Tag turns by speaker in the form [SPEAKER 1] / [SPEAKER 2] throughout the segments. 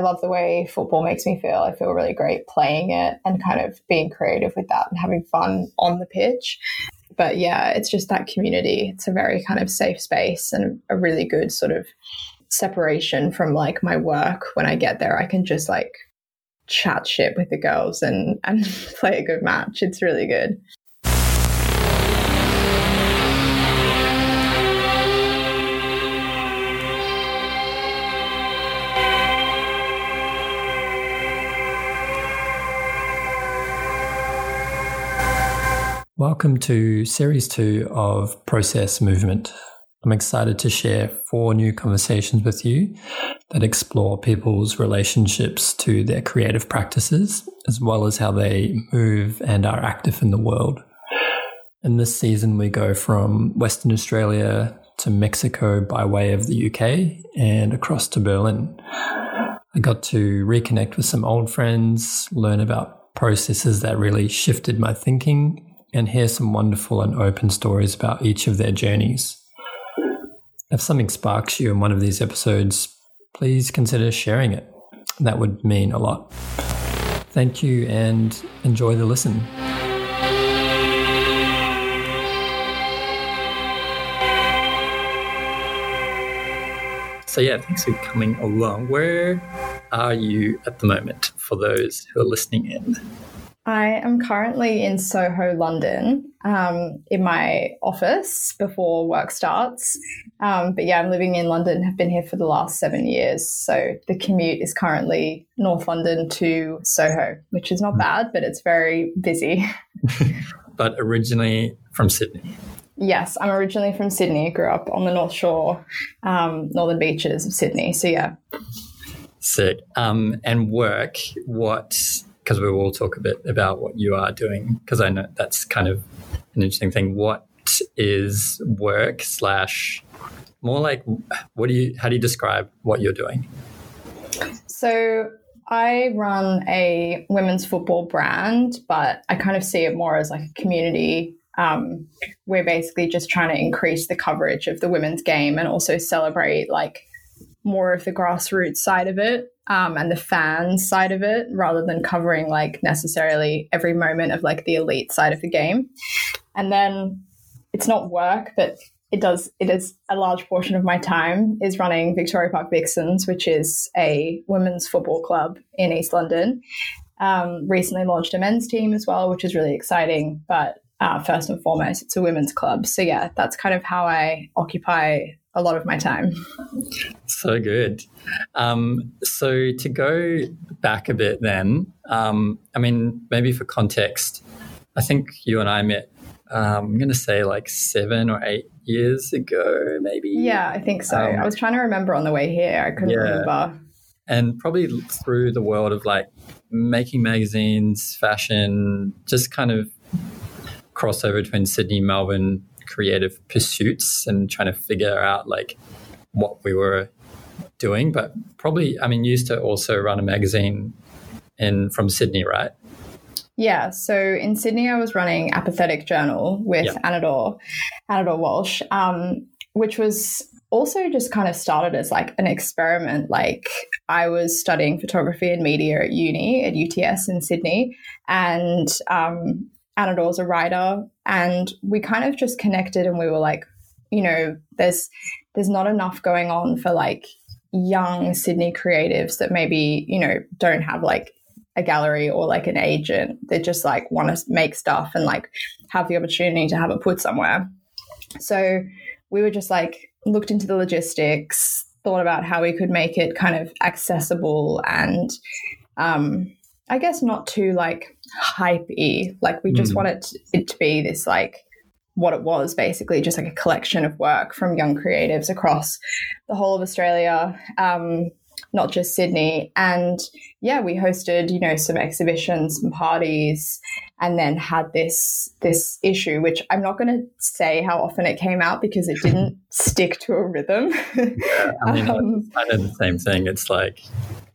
[SPEAKER 1] I love the way football makes me feel. I feel really great playing it and kind of being creative with that and having fun on the pitch. But yeah, it's just that community. It's a very kind of safe space and a really good sort of separation from like my work. When I get there, I can just like chat shit with the girls and, and play a good match. It's really good.
[SPEAKER 2] Welcome to Series 2 of Process Movement. I'm excited to share four new conversations with you that explore people's relationships to their creative practices, as well as how they move and are active in the world. In this season, we go from Western Australia to Mexico by way of the UK and across to Berlin. I got to reconnect with some old friends, learn about processes that really shifted my thinking and hear some wonderful and open stories about each of their journeys. If something sparks you in one of these episodes, please consider sharing it. That would mean a lot. Thank you and enjoy the listen. So, yeah, thanks for coming along. Where are you at the moment for those who are listening in?
[SPEAKER 1] I am currently in Soho, London, um, in my office before work starts. Um, but yeah, I'm living in London, have been here for the last seven years. So the commute is currently North London to Soho, which is not bad, but it's very busy.
[SPEAKER 2] but originally from Sydney.
[SPEAKER 1] Yes, I'm originally from Sydney. Grew up on the North Shore, um, northern beaches of Sydney. So yeah.
[SPEAKER 2] Sick. Um, and work, what because we will talk a bit about what you are doing because I know that's kind of an interesting thing. What is work slash more like what do you how do you describe what you're doing?
[SPEAKER 1] So I run a women's football brand, but I kind of see it more as like a community. Um, we're basically just trying to increase the coverage of the women's game and also celebrate like more of the grassroots side of it um, and the fans side of it rather than covering like necessarily every moment of like the elite side of the game. And then it's not work, but it does it is a large portion of my time is running Victoria Park Vixens, which is a women's football club in East London. Um, recently launched a men's team as well, which is really exciting. But uh, first and foremost, it's a women's club. So yeah, that's kind of how I occupy a lot of my time.
[SPEAKER 2] So good. Um, so to go back a bit, then, um, I mean, maybe for context, I think you and I met. Um, I'm going to say like seven or eight years ago, maybe.
[SPEAKER 1] Yeah, I think so. I was trying to remember on the way here. I couldn't yeah. remember.
[SPEAKER 2] And probably through the world of like making magazines, fashion, just kind of crossover between Sydney, Melbourne, creative pursuits and trying to figure out like what we were doing. But probably, I mean, used to also run a magazine in from Sydney, right?
[SPEAKER 1] Yeah, so in Sydney, I was running Apathetic Journal with yep. Anador, Anador Walsh, um, which was also just kind of started as like an experiment. Like I was studying photography and media at uni at UTS in Sydney, and um, Anador's a writer, and we kind of just connected, and we were like, you know, there's there's not enough going on for like young Sydney creatives that maybe you know don't have like a gallery or like an agent. They just like want to make stuff and like have the opportunity to have it put somewhere. So we were just like looked into the logistics, thought about how we could make it kind of accessible and um, I guess not too like hypey. Like we just mm. wanted it to be this like what it was basically just like a collection of work from young creatives across the whole of Australia, um, not just Sydney. And yeah, we hosted you know some exhibitions, some parties, and then had this this issue, which I'm not going to say how often it came out because it didn't stick to a rhythm.
[SPEAKER 2] yeah, I mean, um, I know the same thing. It's like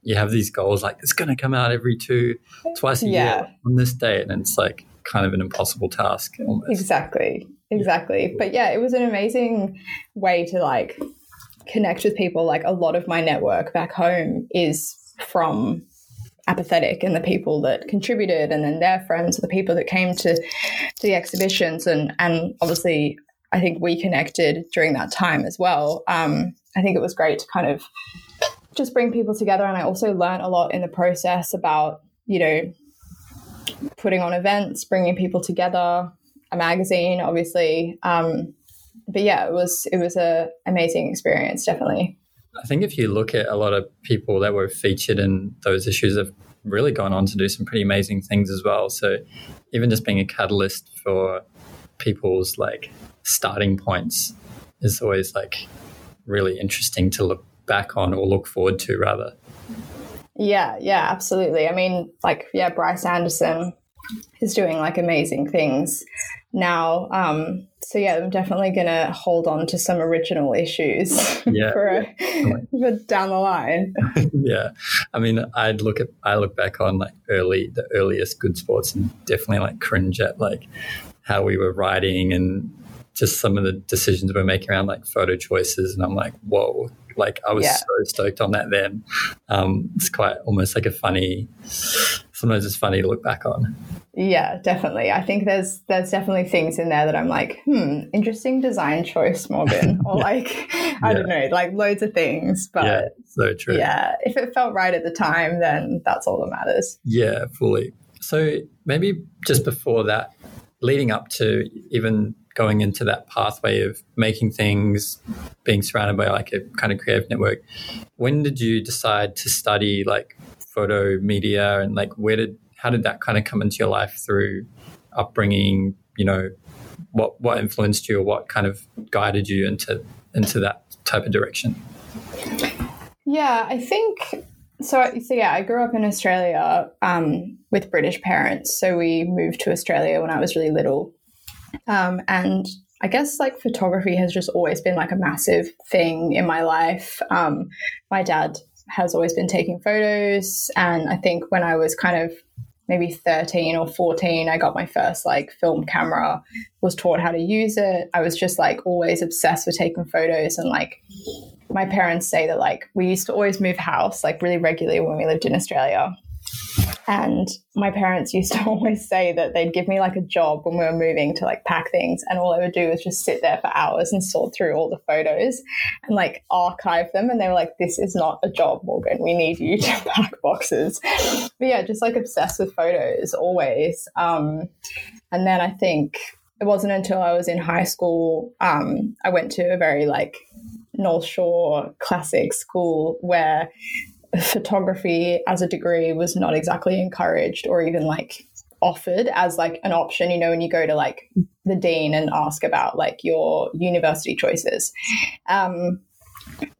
[SPEAKER 2] you have these goals like it's going to come out every two twice a yeah. year on this date and it's like kind of an impossible task almost.
[SPEAKER 1] exactly exactly yeah. but yeah it was an amazing way to like connect with people like a lot of my network back home is from apathetic and the people that contributed and then their friends the people that came to, to the exhibitions and and obviously I think we connected during that time as well. Um, I think it was great to kind of just bring people together. And I also learned a lot in the process about, you know, putting on events, bringing people together, a magazine, obviously. Um, but yeah, it was it was a amazing experience, definitely.
[SPEAKER 2] I think if you look at a lot of people that were featured in those issues have really gone on to do some pretty amazing things as well. So even just being a catalyst for people's like starting points is always like really interesting to look back on or look forward to rather.
[SPEAKER 1] Yeah, yeah, absolutely. I mean, like, yeah, Bryce Anderson is doing like amazing things now. Um, so yeah, I'm definitely going to hold on to some original issues yeah, for, yeah. for down the line.
[SPEAKER 2] yeah, I mean, I'd look at I look back on like early the earliest good sports and definitely like cringe at like how we were writing and just some of the decisions we're making around like photo choices. And I'm like, whoa, like I was yeah. so stoked on that then. Um, it's quite almost like a funny, sometimes it's funny to look back on.
[SPEAKER 1] Yeah, definitely. I think there's there's definitely things in there that I'm like, hmm, interesting design choice, Morgan. Or like, I yeah. don't know, like loads of things. But yeah,
[SPEAKER 2] so true.
[SPEAKER 1] Yeah, if it felt right at the time, then that's all that matters.
[SPEAKER 2] Yeah, fully. So maybe just before that, leading up to even going into that pathway of making things, being surrounded by like a kind of creative network, when did you decide to study like photo media and like where did how did that kind of come into your life through upbringing? You know, what what influenced you or what kind of guided you into into that type of direction?
[SPEAKER 1] Yeah, I think so. So yeah, I grew up in Australia um, with British parents. So we moved to Australia when I was really little, um, and I guess like photography has just always been like a massive thing in my life. Um, my dad has always been taking photos. And I think when I was kind of maybe 13 or 14, I got my first like film camera, was taught how to use it. I was just like always obsessed with taking photos and like my parents say that like we used to always move house like really regularly when we lived in Australia. And my parents used to always say that they'd give me like a job when we were moving to like pack things. And all I would do was just sit there for hours and sort through all the photos and like archive them. And they were like, this is not a job, Morgan. We need you to pack boxes. But yeah, just like obsessed with photos always. Um, and then I think it wasn't until I was in high school, um, I went to a very like North Shore classic school where photography as a degree was not exactly encouraged or even like offered as like an option you know when you go to like the dean and ask about like your university choices um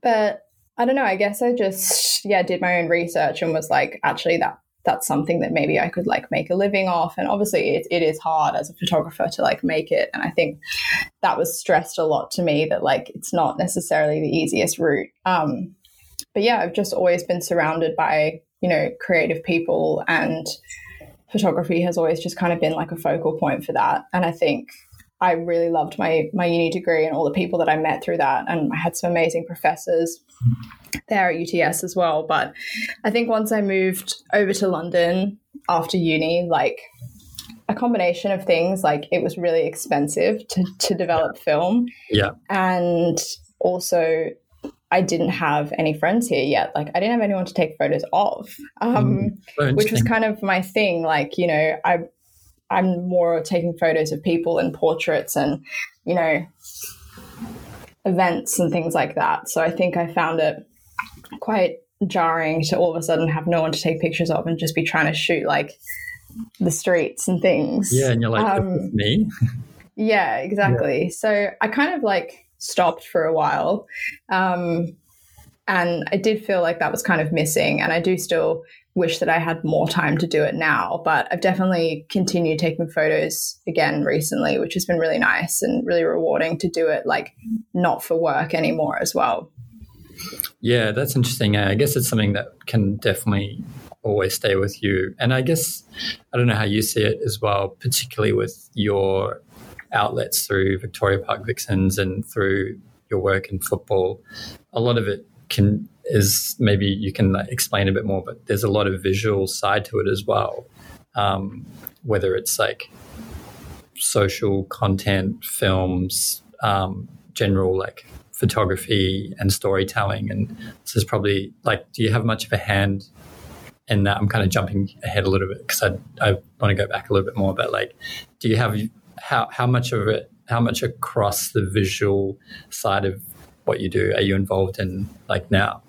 [SPEAKER 1] but i don't know i guess i just yeah did my own research and was like actually that that's something that maybe I could like make a living off. And obviously, it, it is hard as a photographer to like make it. And I think that was stressed a lot to me that like it's not necessarily the easiest route. Um, but yeah, I've just always been surrounded by, you know, creative people and photography has always just kind of been like a focal point for that. And I think I really loved my my uni degree and all the people that I met through that. And I had some amazing professors there at UTS as well. But I think once I moved over to London after uni, like a combination of things, like it was really expensive to, to develop film.
[SPEAKER 2] Yeah.
[SPEAKER 1] And also I didn't have any friends here yet. Like I didn't have anyone to take photos of, um, mm, which was kind of my thing. Like you know, I I'm more taking photos of people and portraits and you know events and things like that. So I think I found it quite jarring to all of a sudden have no one to take pictures of and just be trying to shoot like the streets and things.
[SPEAKER 2] Yeah, and you're like, um, me.
[SPEAKER 1] yeah, exactly. Yeah. So I kind of like stopped for a while. Um, and I did feel like that was kind of missing. And I do still wish that I had more time to do it now. But I've definitely continued taking photos again recently, which has been really nice and really rewarding to do it like not for work anymore as well.
[SPEAKER 2] Yeah, that's interesting. I guess it's something that can definitely always stay with you. And I guess, I don't know how you see it as well, particularly with your outlets through Victoria Park Vixens and through your work in football, a lot of it can is maybe you can like, explain a bit more, but there's a lot of visual side to it as well. Um, whether it's like social content, films, um, general like photography and storytelling. And this is probably like, do you have much of a hand in that? I'm kind of jumping ahead a little bit because I, I want to go back a little bit more, but like, do you have how, how much of it, how much across the visual side of what you do are you involved in like now?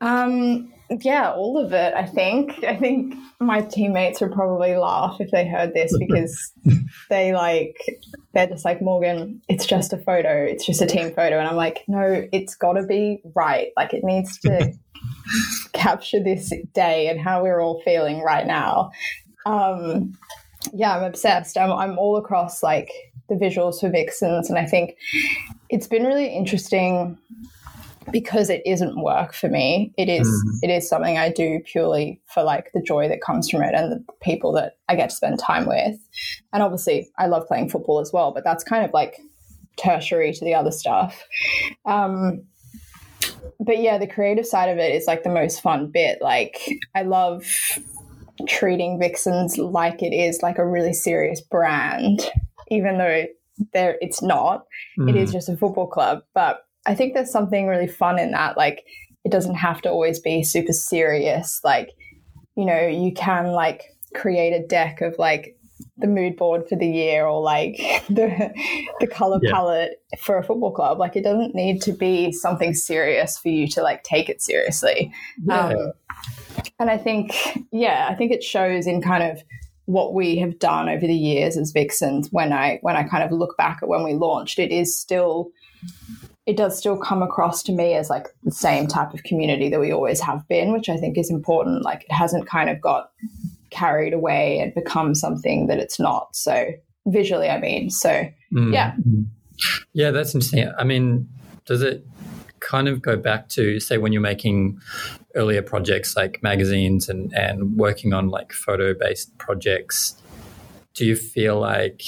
[SPEAKER 1] Um, yeah, all of it. I think. I think my teammates would probably laugh if they heard this because they like they're just like Morgan. It's just a photo. It's just a team photo, and I'm like, no, it's got to be right. Like it needs to capture this day and how we're all feeling right now. Um, yeah, I'm obsessed. I'm I'm all across like the visuals for Vixens, and I think it's been really interesting because it isn't work for me it is, mm. it is something i do purely for like the joy that comes from it and the people that i get to spend time with and obviously i love playing football as well but that's kind of like tertiary to the other stuff um, but yeah the creative side of it is like the most fun bit like i love treating vixens like it is like a really serious brand even though there it's not mm. it is mm. just a football club but I think there's something really fun in that. Like, it doesn't have to always be super serious. Like, you know, you can like create a deck of like the mood board for the year or like the the color yeah. palette for a football club. Like, it doesn't need to be something serious for you to like take it seriously. Yeah. Um, and I think, yeah, I think it shows in kind of what we have done over the years as Vixens. When I when I kind of look back at when we launched, it is still it does still come across to me as like the same type of community that we always have been, which I think is important. Like it hasn't kind of got carried away and become something that it's not. So visually, I mean, so mm. yeah.
[SPEAKER 2] Yeah, that's interesting. I mean, does it kind of go back to say when you're making earlier projects like magazines and, and working on like photo based projects? Do you feel like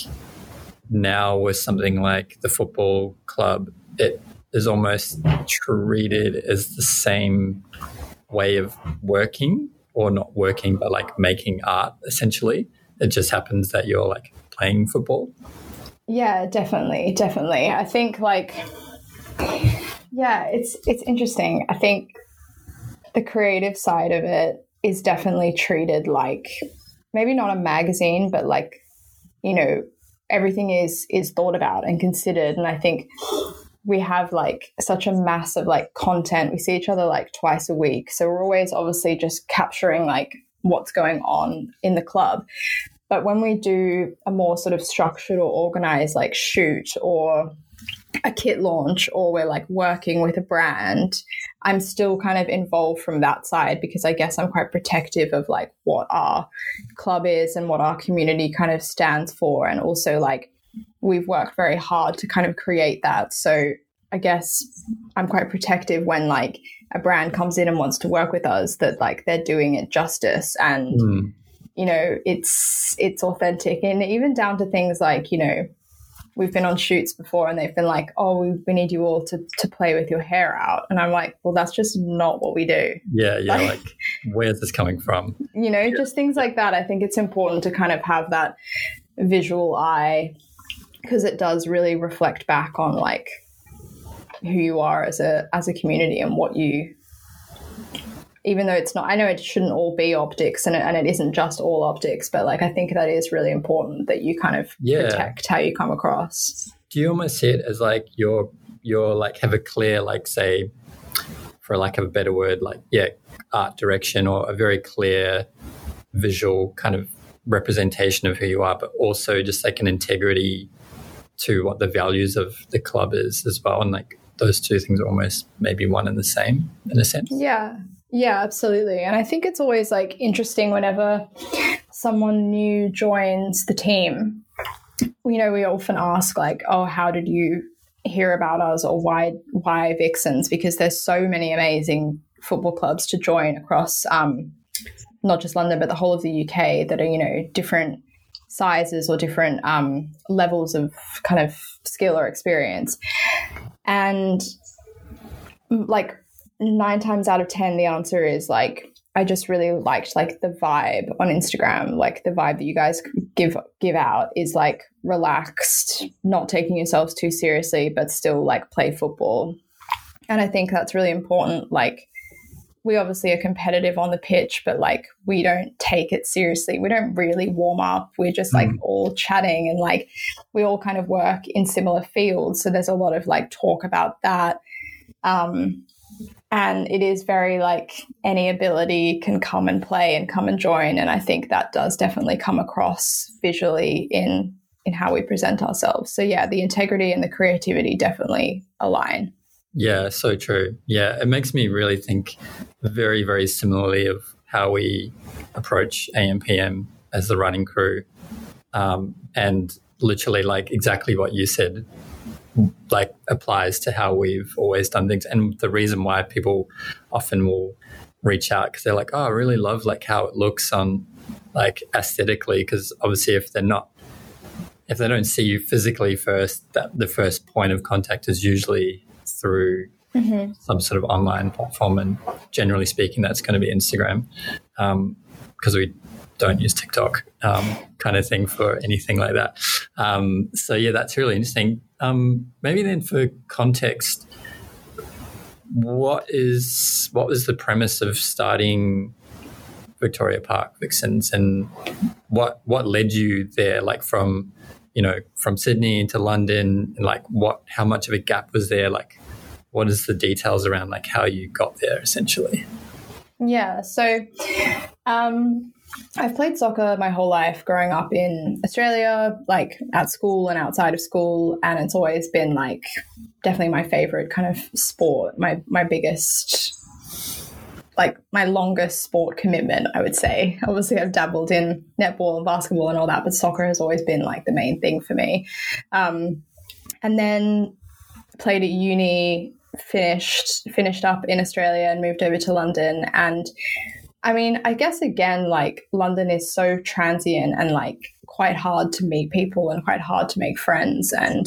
[SPEAKER 2] now with something like the football club, it is almost treated as the same way of working or not working, but like making art essentially. It just happens that you're like playing football.
[SPEAKER 1] Yeah, definitely, definitely. I think like yeah, it's it's interesting. I think the creative side of it is definitely treated like maybe not a magazine, but like you know everything is is thought about and considered. And I think we have like such a mass of like content. We see each other like twice a week. So we're always obviously just capturing like what's going on in the club. But when we do a more sort of structured or organized like shoot or a kit launch or we're like working with a brand, I'm still kind of involved from that side because I guess I'm quite protective of like what our club is and what our community kind of stands for. And also like we've worked very hard to kind of create that. So I guess I'm quite protective when like a brand comes in and wants to work with us that like they're doing it justice. And mm. you know it's it's authentic. And even down to things like you know we've been on shoots before and they've been like oh we, we need you all to, to play with your hair out. And i'm like well that's just not what we do.
[SPEAKER 2] Yeah yeah like, like where's this coming from?
[SPEAKER 1] you know just things like that. I think it's important to kind of have that visual eye because it does really reflect back on like who you are as a as a community and what you even though it's not i know it shouldn't all be optics and it, and it isn't just all optics but like i think that is really important that you kind of yeah. protect how you come across
[SPEAKER 2] do you almost see it as like you're you're like have a clear like say for lack of a better word like yeah art direction or a very clear visual kind of representation of who you are but also just like an integrity to what the values of the club is as well. And like those two things are almost maybe one and the same in a sense.
[SPEAKER 1] Yeah. Yeah, absolutely. And I think it's always like interesting whenever someone new joins the team. You know, we often ask like, "Oh, how did you hear about us or why why Vixens?" because there's so many amazing football clubs to join across um, not just London but the whole of the UK that are, you know, different sizes or different um, levels of kind of skill or experience. And like nine times out of 10, the answer is like, I just really liked like the vibe on Instagram, like the vibe that you guys give give out is like relaxed, not taking yourselves too seriously, but still like play football. And I think that's really important. Like we obviously are competitive on the pitch, but like we don't take it seriously. We don't really warm up. We're just like mm. all chatting and like we all kind of work in similar fields. So there's a lot of like talk about that. Um, and it is very like any ability can come and play and come and join and i think that does definitely come across visually in in how we present ourselves so yeah the integrity and the creativity definitely align
[SPEAKER 2] yeah so true. Yeah it makes me really think very very similarly of how we approach ampm as the running crew. Um, and literally like exactly what you said like applies to how we've always done things. And the reason why people often will reach out because they're like oh i really love like how it looks on like aesthetically because obviously if they're not if they don't see you physically first that the first point of contact is usually through mm-hmm. some sort of online platform and generally speaking that's going to be instagram because um, we don't use TikTok um, kind of thing for anything like that. Um, so yeah, that's really interesting. Um, maybe then for context, what is what was the premise of starting Victoria Park Vixens, and what what led you there? Like from you know from Sydney to London, and like what how much of a gap was there? Like what is the details around like how you got there essentially?
[SPEAKER 1] Yeah, so um, I've played soccer my whole life growing up in Australia, like at school and outside of school. And it's always been like definitely my favorite kind of sport, my, my biggest, like my longest sport commitment, I would say. Obviously, I've dabbled in netball and basketball and all that, but soccer has always been like the main thing for me. Um, and then played at uni, finished, finished up in Australia and moved over to London. And I mean, I guess again, like London is so transient and like quite hard to meet people and quite hard to make friends. And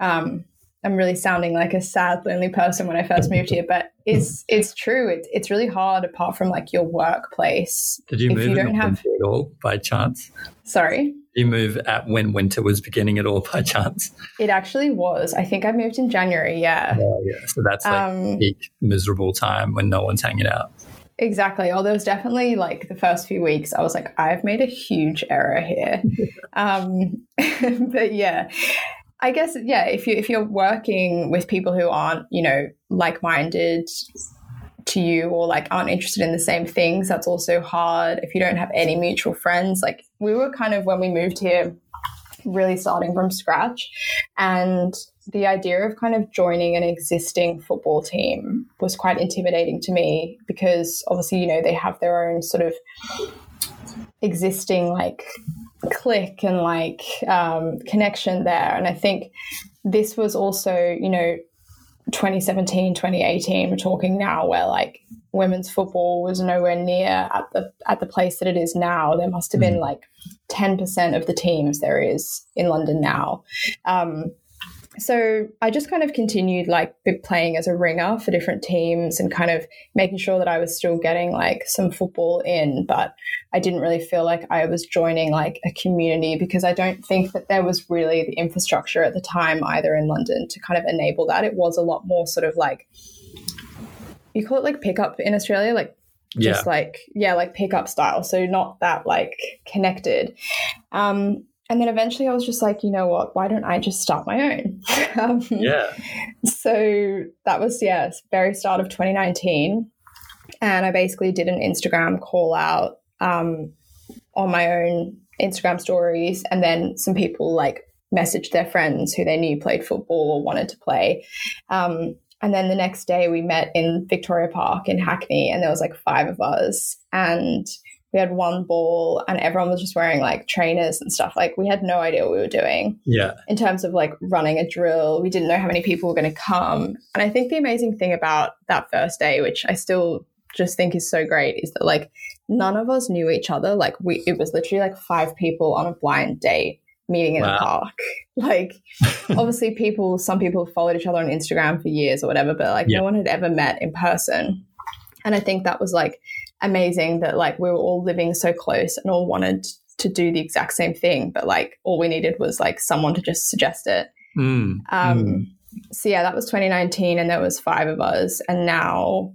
[SPEAKER 1] um, I'm really sounding like a sad, lonely person when I first moved here, but it's it's true. It's it's really hard apart from like your workplace.
[SPEAKER 2] Did you move you don't have at all by chance?
[SPEAKER 1] Sorry.
[SPEAKER 2] Did you move at when winter was beginning at all by chance?
[SPEAKER 1] It actually was. I think I moved in January. Yeah.
[SPEAKER 2] Oh, yeah. So that's like um, peak miserable time when no one's hanging out.
[SPEAKER 1] Exactly. There was definitely like the first few weeks, I was like, I've made a huge error here. um, but yeah, I guess yeah. If you if you're working with people who aren't you know like minded to you or like aren't interested in the same things, that's also hard. If you don't have any mutual friends, like we were kind of when we moved here, really starting from scratch, and the idea of kind of joining an existing football team was quite intimidating to me because obviously, you know, they have their own sort of existing like clique and like um, connection there. And I think this was also, you know, 2017, 2018, we're talking now where like women's football was nowhere near at the at the place that it is now. There must have been mm. like 10% of the teams there is in London now. Um, so I just kind of continued like playing as a ringer for different teams and kind of making sure that I was still getting like some football in, but I didn't really feel like I was joining like a community because I don't think that there was really the infrastructure at the time either in London to kind of enable that. It was a lot more sort of like you call it like pickup in Australia, like just yeah. like yeah, like pickup style. So not that like connected. Um and then eventually I was just like, you know what? Why don't I just start my own?
[SPEAKER 2] um, yeah.
[SPEAKER 1] So that was, yeah, very start of 2019. And I basically did an Instagram call out um, on my own Instagram stories. And then some people like messaged their friends who they knew played football or wanted to play. Um, and then the next day we met in Victoria Park in Hackney, and there was like five of us. And we had one ball and everyone was just wearing like trainers and stuff. Like we had no idea what we were doing.
[SPEAKER 2] Yeah.
[SPEAKER 1] In terms of like running a drill, we didn't know how many people were going to come. And I think the amazing thing about that first day, which I still just think is so great, is that like none of us knew each other. Like we, it was literally like five people on a blind date meeting in wow. a park. Like, obviously, people, some people followed each other on Instagram for years or whatever, but like, no one had ever met in person. And I think that was like amazing that like we were all living so close and all wanted to do the exact same thing, but like all we needed was like someone to just suggest it.
[SPEAKER 2] Mm.
[SPEAKER 1] Um, mm. So yeah, that was 2019, and there was five of us, and now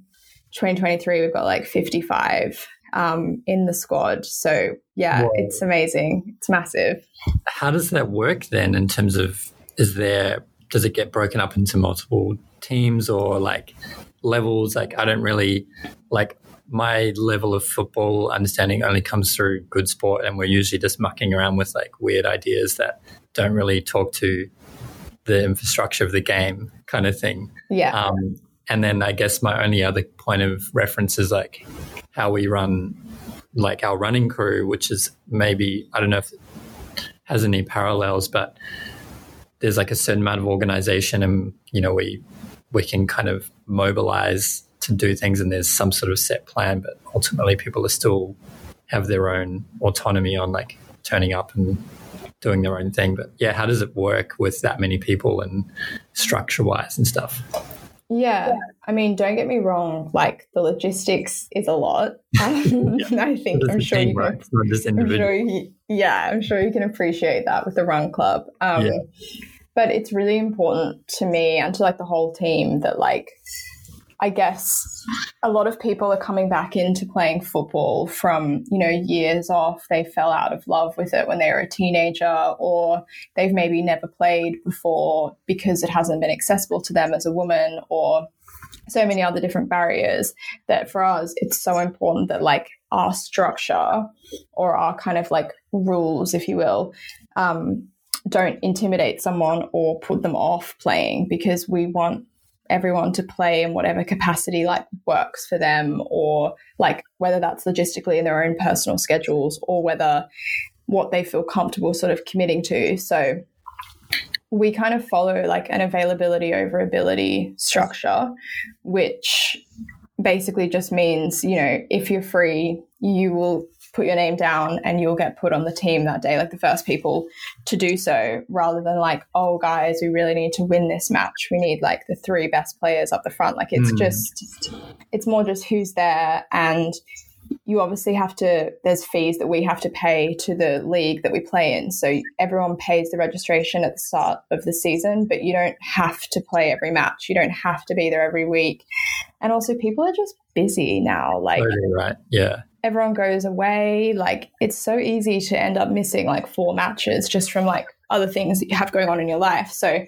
[SPEAKER 1] 2023 we've got like 55 um, in the squad. So yeah, Whoa. it's amazing. It's massive.
[SPEAKER 2] How does that work then? In terms of is there does it get broken up into multiple teams or like levels? Like I don't really like my level of football understanding only comes through good sport, and we're usually just mucking around with like weird ideas that don't really talk to the infrastructure of the game, kind of thing.
[SPEAKER 1] Yeah.
[SPEAKER 2] Um, and then I guess my only other point of reference is like how we run, like our running crew, which is maybe I don't know if it has any parallels, but there's like a certain amount of organization, and you know we we can kind of mobilize to do things and there's some sort of set plan, but ultimately people are still have their own autonomy on like turning up and doing their own thing. But yeah, how does it work with that many people and structure wise and stuff?
[SPEAKER 1] Yeah. I mean, don't get me wrong, like the logistics is a lot. Um, yeah. I think I'm sure, you can, I'm sure you, yeah, I'm sure you can appreciate that with the run club. Um, yeah. But it's really important to me and to like the whole team that like I guess a lot of people are coming back into playing football from, you know, years off. They fell out of love with it when they were a teenager, or they've maybe never played before because it hasn't been accessible to them as a woman, or so many other different barriers that for us, it's so important that like our structure or our kind of like rules, if you will, um, don't intimidate someone or put them off playing because we want everyone to play in whatever capacity like works for them or like whether that's logistically in their own personal schedules or whether what they feel comfortable sort of committing to. So we kind of follow like an availability over ability structure which basically just means you know if you're free you will put your name down and you'll get put on the team that day, like the first people to do so, rather than like, oh, guys, we really need to win this match. We need like the three best players up the front. Like it's mm. just, it's more just who's there. And you obviously have to, there's fees that we have to pay to the league that we play in. So everyone pays the registration at the start of the season, but you don't have to play every match. You don't have to be there every week. And also, people are just busy now. Like,
[SPEAKER 2] totally right. Yeah
[SPEAKER 1] everyone goes away. Like it's so easy to end up missing like four matches just from like other things that you have going on in your life. So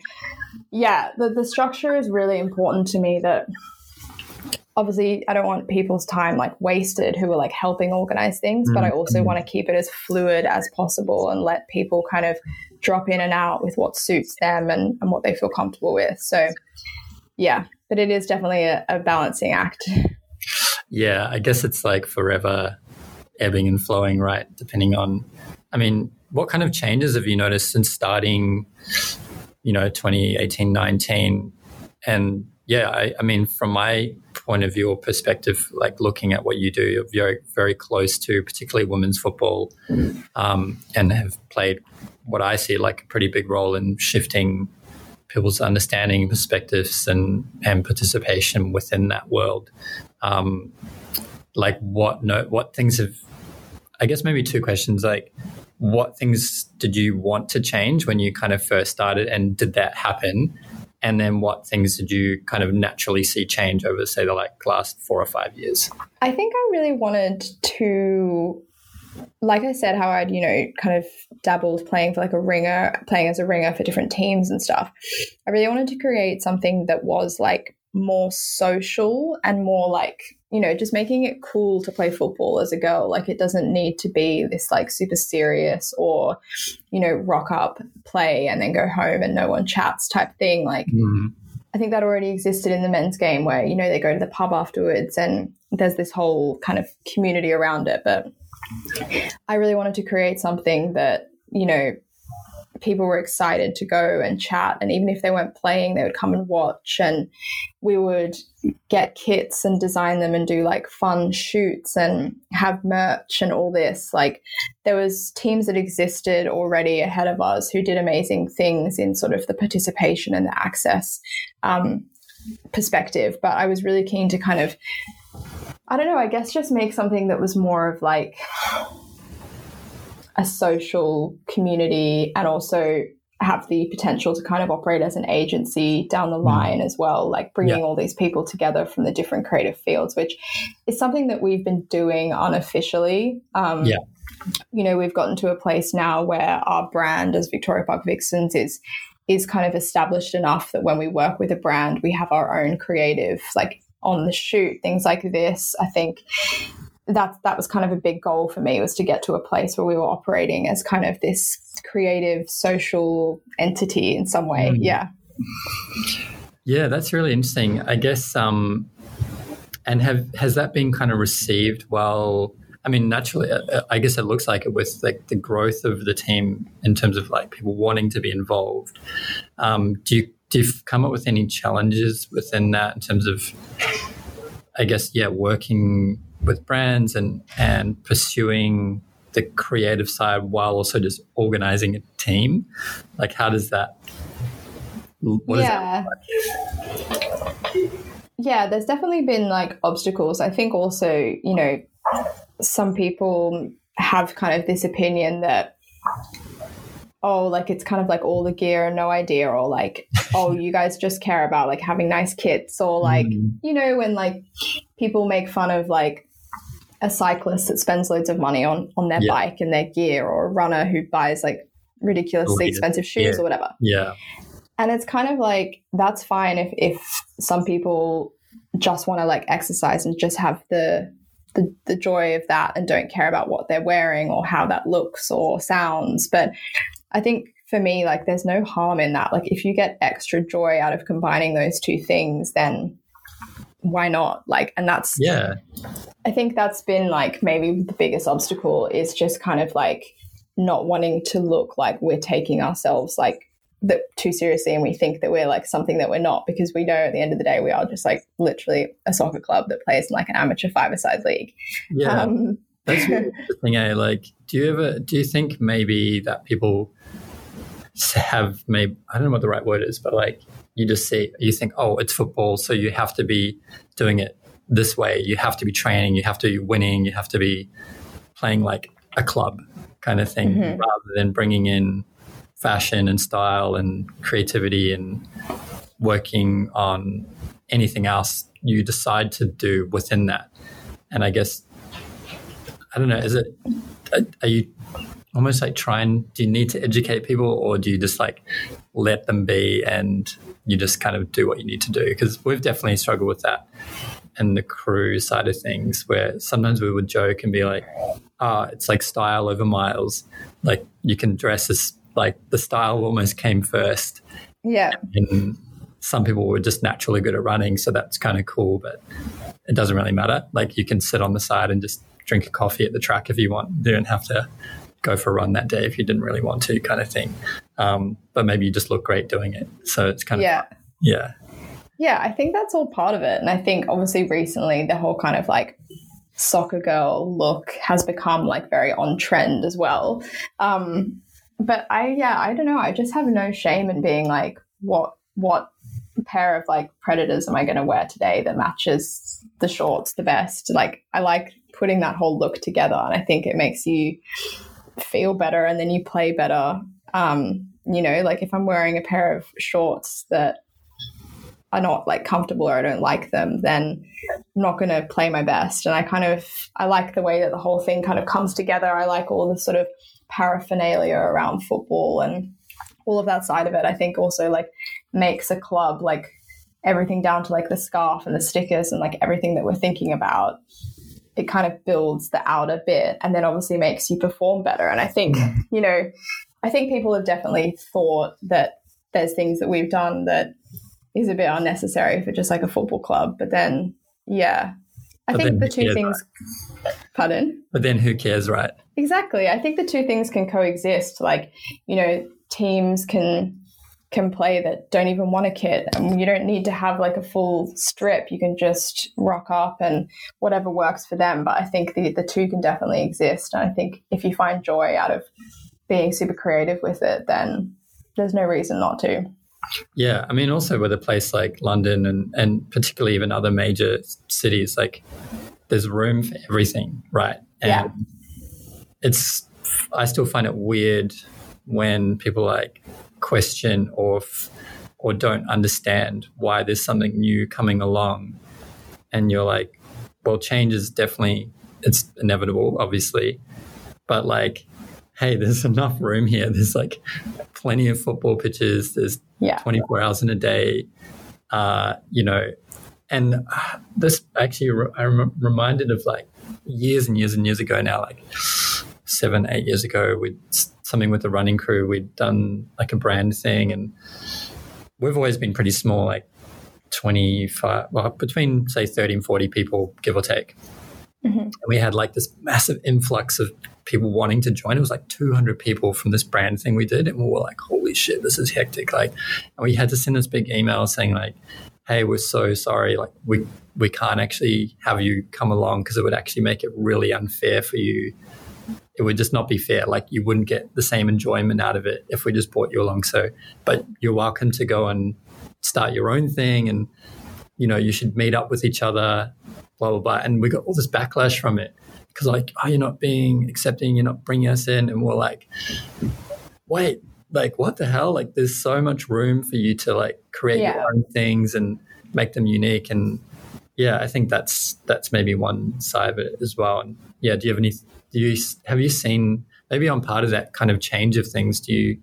[SPEAKER 1] yeah, the, the structure is really important to me that obviously I don't want people's time like wasted who are like helping organize things, but I also mm-hmm. want to keep it as fluid as possible and let people kind of drop in and out with what suits them and, and what they feel comfortable with. So yeah, but it is definitely a, a balancing act.
[SPEAKER 2] Yeah, I guess it's like forever ebbing and flowing, right? Depending on, I mean, what kind of changes have you noticed since starting, you know, 2018, 19? And yeah, I, I mean, from my point of view or perspective, like looking at what you do, you're very, very close to particularly women's football um, and have played what I see like a pretty big role in shifting people's understanding, perspectives, and and participation within that world. Um, like what no what things have I guess maybe two questions like what things did you want to change when you kind of first started and did that happen? And then what things did you kind of naturally see change over say the like last four or five years?
[SPEAKER 1] I think I really wanted to like I said, how I'd, you know, kind of dabbled playing for like a ringer, playing as a ringer for different teams and stuff. I really wanted to create something that was like more social and more like, you know, just making it cool to play football as a girl. Like it doesn't need to be this like super serious or, you know, rock up, play and then go home and no one chats type thing. Like, mm. I think that already existed in the men's game where, you know, they go to the pub afterwards and there's this whole kind of community around it. But I really wanted to create something that, you know, people were excited to go and chat. And even if they weren't playing, they would come and watch. And we would get kits and design them and do like fun shoots and have merch and all this. Like there was teams that existed already ahead of us who did amazing things in sort of the participation and the access um, perspective. But I was really keen to kind of, I don't know, I guess just make something that was more of like a social community and also have the potential to kind of operate as an agency down the mm. line mm. as well, like bringing yeah. all these people together from the different creative fields, which is something that we've been doing unofficially. Um, yeah. You know, we've gotten to a place now where our brand as Victoria Park Vixens is is kind of established enough that when we work with a brand, we have our own creative, like on the shoot, things like this. I think that that was kind of a big goal for me was to get to a place where we were operating as kind of this creative social entity in some way. Mm. Yeah.
[SPEAKER 2] Yeah, that's really interesting. I guess um and have has that been kind of received well I mean, naturally, uh, uh, I guess it looks like it was like the growth of the team in terms of like people wanting to be involved. Um, do you do you come up with any challenges within that in terms of, I guess, yeah, working with brands and and pursuing the creative side while also just organizing a team? Like how does that
[SPEAKER 1] yeah. that yeah there's definitely been like obstacles. I think also you know some people have kind of this opinion that oh like it's kind of like all the gear and no idea or like oh you guys just care about like having nice kits or like mm. you know when like people make fun of like a cyclist that spends loads of money on on their yeah. bike and their gear, or a runner who buys like ridiculously oh, expensive shoes
[SPEAKER 2] yeah.
[SPEAKER 1] or whatever.
[SPEAKER 2] Yeah.
[SPEAKER 1] And it's kind of like that's fine if if some people just want to like exercise and just have the, the the joy of that and don't care about what they're wearing or how that looks or sounds. But I think for me, like there's no harm in that. Like if you get extra joy out of combining those two things, then why not? Like, and that's,
[SPEAKER 2] yeah,
[SPEAKER 1] I think that's been like maybe the biggest obstacle is just kind of like not wanting to look like we're taking ourselves like too seriously and we think that we're like something that we're not because we know at the end of the day we are just like literally a soccer club that plays in like an amateur five-a-side league.
[SPEAKER 2] Yeah. Um, that's really interesting, eh? Like, do you ever, do you think maybe that people have maybe, I don't know what the right word is, but like, you just say you think oh it's football so you have to be doing it this way you have to be training you have to be winning you have to be playing like a club kind of thing mm-hmm. rather than bringing in fashion and style and creativity and working on anything else you decide to do within that and i guess i don't know is it are you almost like trying? do you need to educate people or do you just like let them be and you just kind of do what you need to do? Because we've definitely struggled with that and the crew side of things where sometimes we would joke and be like ah oh, it's like style over miles. Like you can dress as like the style almost came first.
[SPEAKER 1] Yeah.
[SPEAKER 2] And some people were just naturally good at running so that's kind of cool but it doesn't really matter. Like you can sit on the side and just drink a coffee at the track if you want you don't have to go for a run that day if you didn't really want to, kind of thing. Um, but maybe you just look great doing it. So it's kind of
[SPEAKER 1] yeah,
[SPEAKER 2] yeah,
[SPEAKER 1] yeah. I think that's all part of it, and I think obviously recently the whole kind of like soccer girl look has become like very on trend as well. Um, but I yeah, I don't know. I just have no shame in being like, what what pair of like predators am I going to wear today that matches the shorts the best? Like I like putting that whole look together, and I think it makes you feel better and then you play better. Um, you know, like if I'm wearing a pair of shorts that are not like comfortable or I don't like them, then I'm not going to play my best. And I kind of I like the way that the whole thing kind of comes together. I like all the sort of paraphernalia around football and all of that side of it. I think also like makes a club like everything down to like the scarf and the stickers and like everything that we're thinking about it kind of builds the outer bit and then obviously makes you perform better. And I think, mm. you know, I think people have definitely thought that there's things that we've done that is a bit unnecessary for just like a football club. But then, yeah, I but think the two things. Right? Pardon?
[SPEAKER 2] But then who cares, right?
[SPEAKER 1] Exactly. I think the two things can coexist. Like, you know, teams can can play that don't even want a kit and you don't need to have like a full strip. You can just rock up and whatever works for them. But i think the, the two can definitely exist. And i think if you find joy out of being super creative with it then there's no reason not to.
[SPEAKER 2] Yeah i mean also with a place like london and, and particularly even other major cities like there's room for everything right? And yeah. it's i still find it weird when people like question or or don't understand why there's something new coming along. And you're like well change is definitely it's inevitable obviously. But like hey there's enough room here. There's like plenty of football pitches. There's yeah. 24 hours in a day uh, you know. And uh, this actually i'm reminded of like years and years and years ago now like seven eight years ago with something with the running crew. We'd done like a brand thing, and we've always been pretty small, like 25, well, between say 30 and 40 people, give or take. Mm-hmm. And we had like this massive influx of people wanting to join. It was like 200 people from this brand thing we did. And we were like, holy shit, this is hectic. Like, and we had to send this big email saying, like, hey, we're so sorry. Like, we, we can't actually have you come along because it would actually make it really unfair for you it would just not be fair. Like you wouldn't get the same enjoyment out of it if we just brought you along. So, but you're welcome to go and start your own thing, and you know you should meet up with each other, blah blah blah. And we got all this backlash from it because like, oh, you're not being accepting, you're not bringing us in, and we're like, wait, like what the hell? Like there's so much room for you to like create yeah. your own things and make them unique and yeah, I think that's that's maybe one side of it as well. And yeah, do you have any do you have you seen maybe on part of that kind of change of things? Do you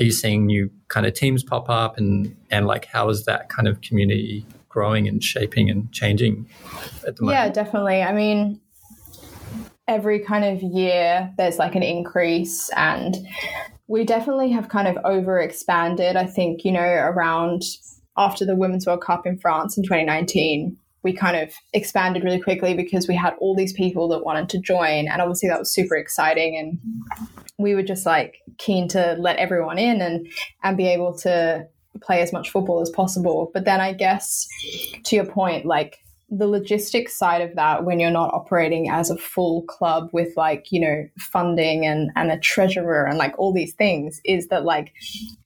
[SPEAKER 2] are you seeing new kind of teams pop up and and like how is that kind of community growing and shaping and changing
[SPEAKER 1] at the moment? Yeah, definitely. I mean, every kind of year there's like an increase and we definitely have kind of over expanded. I think, you know, around after the Women's World Cup in France in 2019, we kind of expanded really quickly because we had all these people that wanted to join. And obviously, that was super exciting. And we were just like keen to let everyone in and, and be able to play as much football as possible. But then I guess to your point, like the logistics side of that when you're not operating as a full club with like you know funding and and a treasurer and like all these things is that like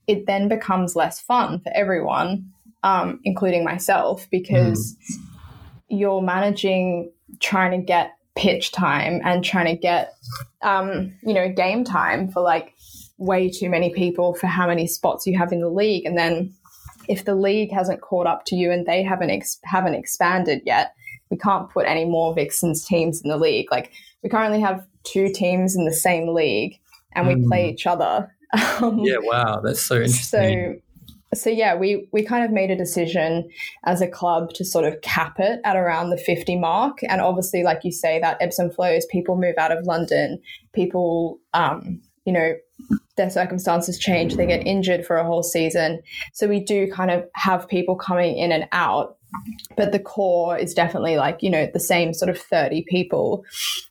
[SPEAKER 1] it then becomes less fun for everyone um, including myself because mm you're managing trying to get pitch time and trying to get um, you know game time for like way too many people for how many spots you have in the league. And then if the league hasn't caught up to you and they haven't ex- haven't expanded yet we can't put any more vixens teams in the league. Like we currently have two teams in the same league and we mm. play each other.
[SPEAKER 2] Um, yeah wow that's so interesting.
[SPEAKER 1] so so yeah, we we kind of made a decision as a club to sort of cap it at around the 50 mark. And obviously, like you say, that ebbs and flows. People move out of London. People, um, you know, their circumstances change. They get injured for a whole season. So we do kind of have people coming in and out. But the core is definitely like, you know, the same sort of 30 people.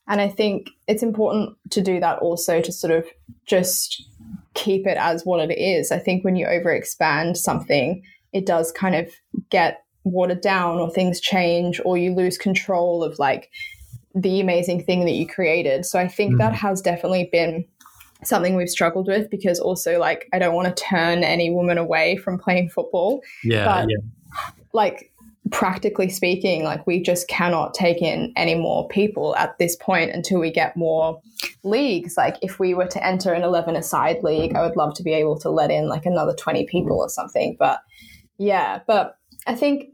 [SPEAKER 1] And I think it's important to do that also to sort of just keep it as what it is. I think when you overexpand something, it does kind of get watered down or things change or you lose control of like the amazing thing that you created. So I think mm. that has definitely been something we've struggled with because also like I don't want to turn any woman away from playing football.
[SPEAKER 2] Yeah. But yeah.
[SPEAKER 1] like practically speaking, like we just cannot take in any more people at this point until we get more leagues. Like if we were to enter an 11 aside league, I would love to be able to let in like another 20 people or something. But yeah, but I think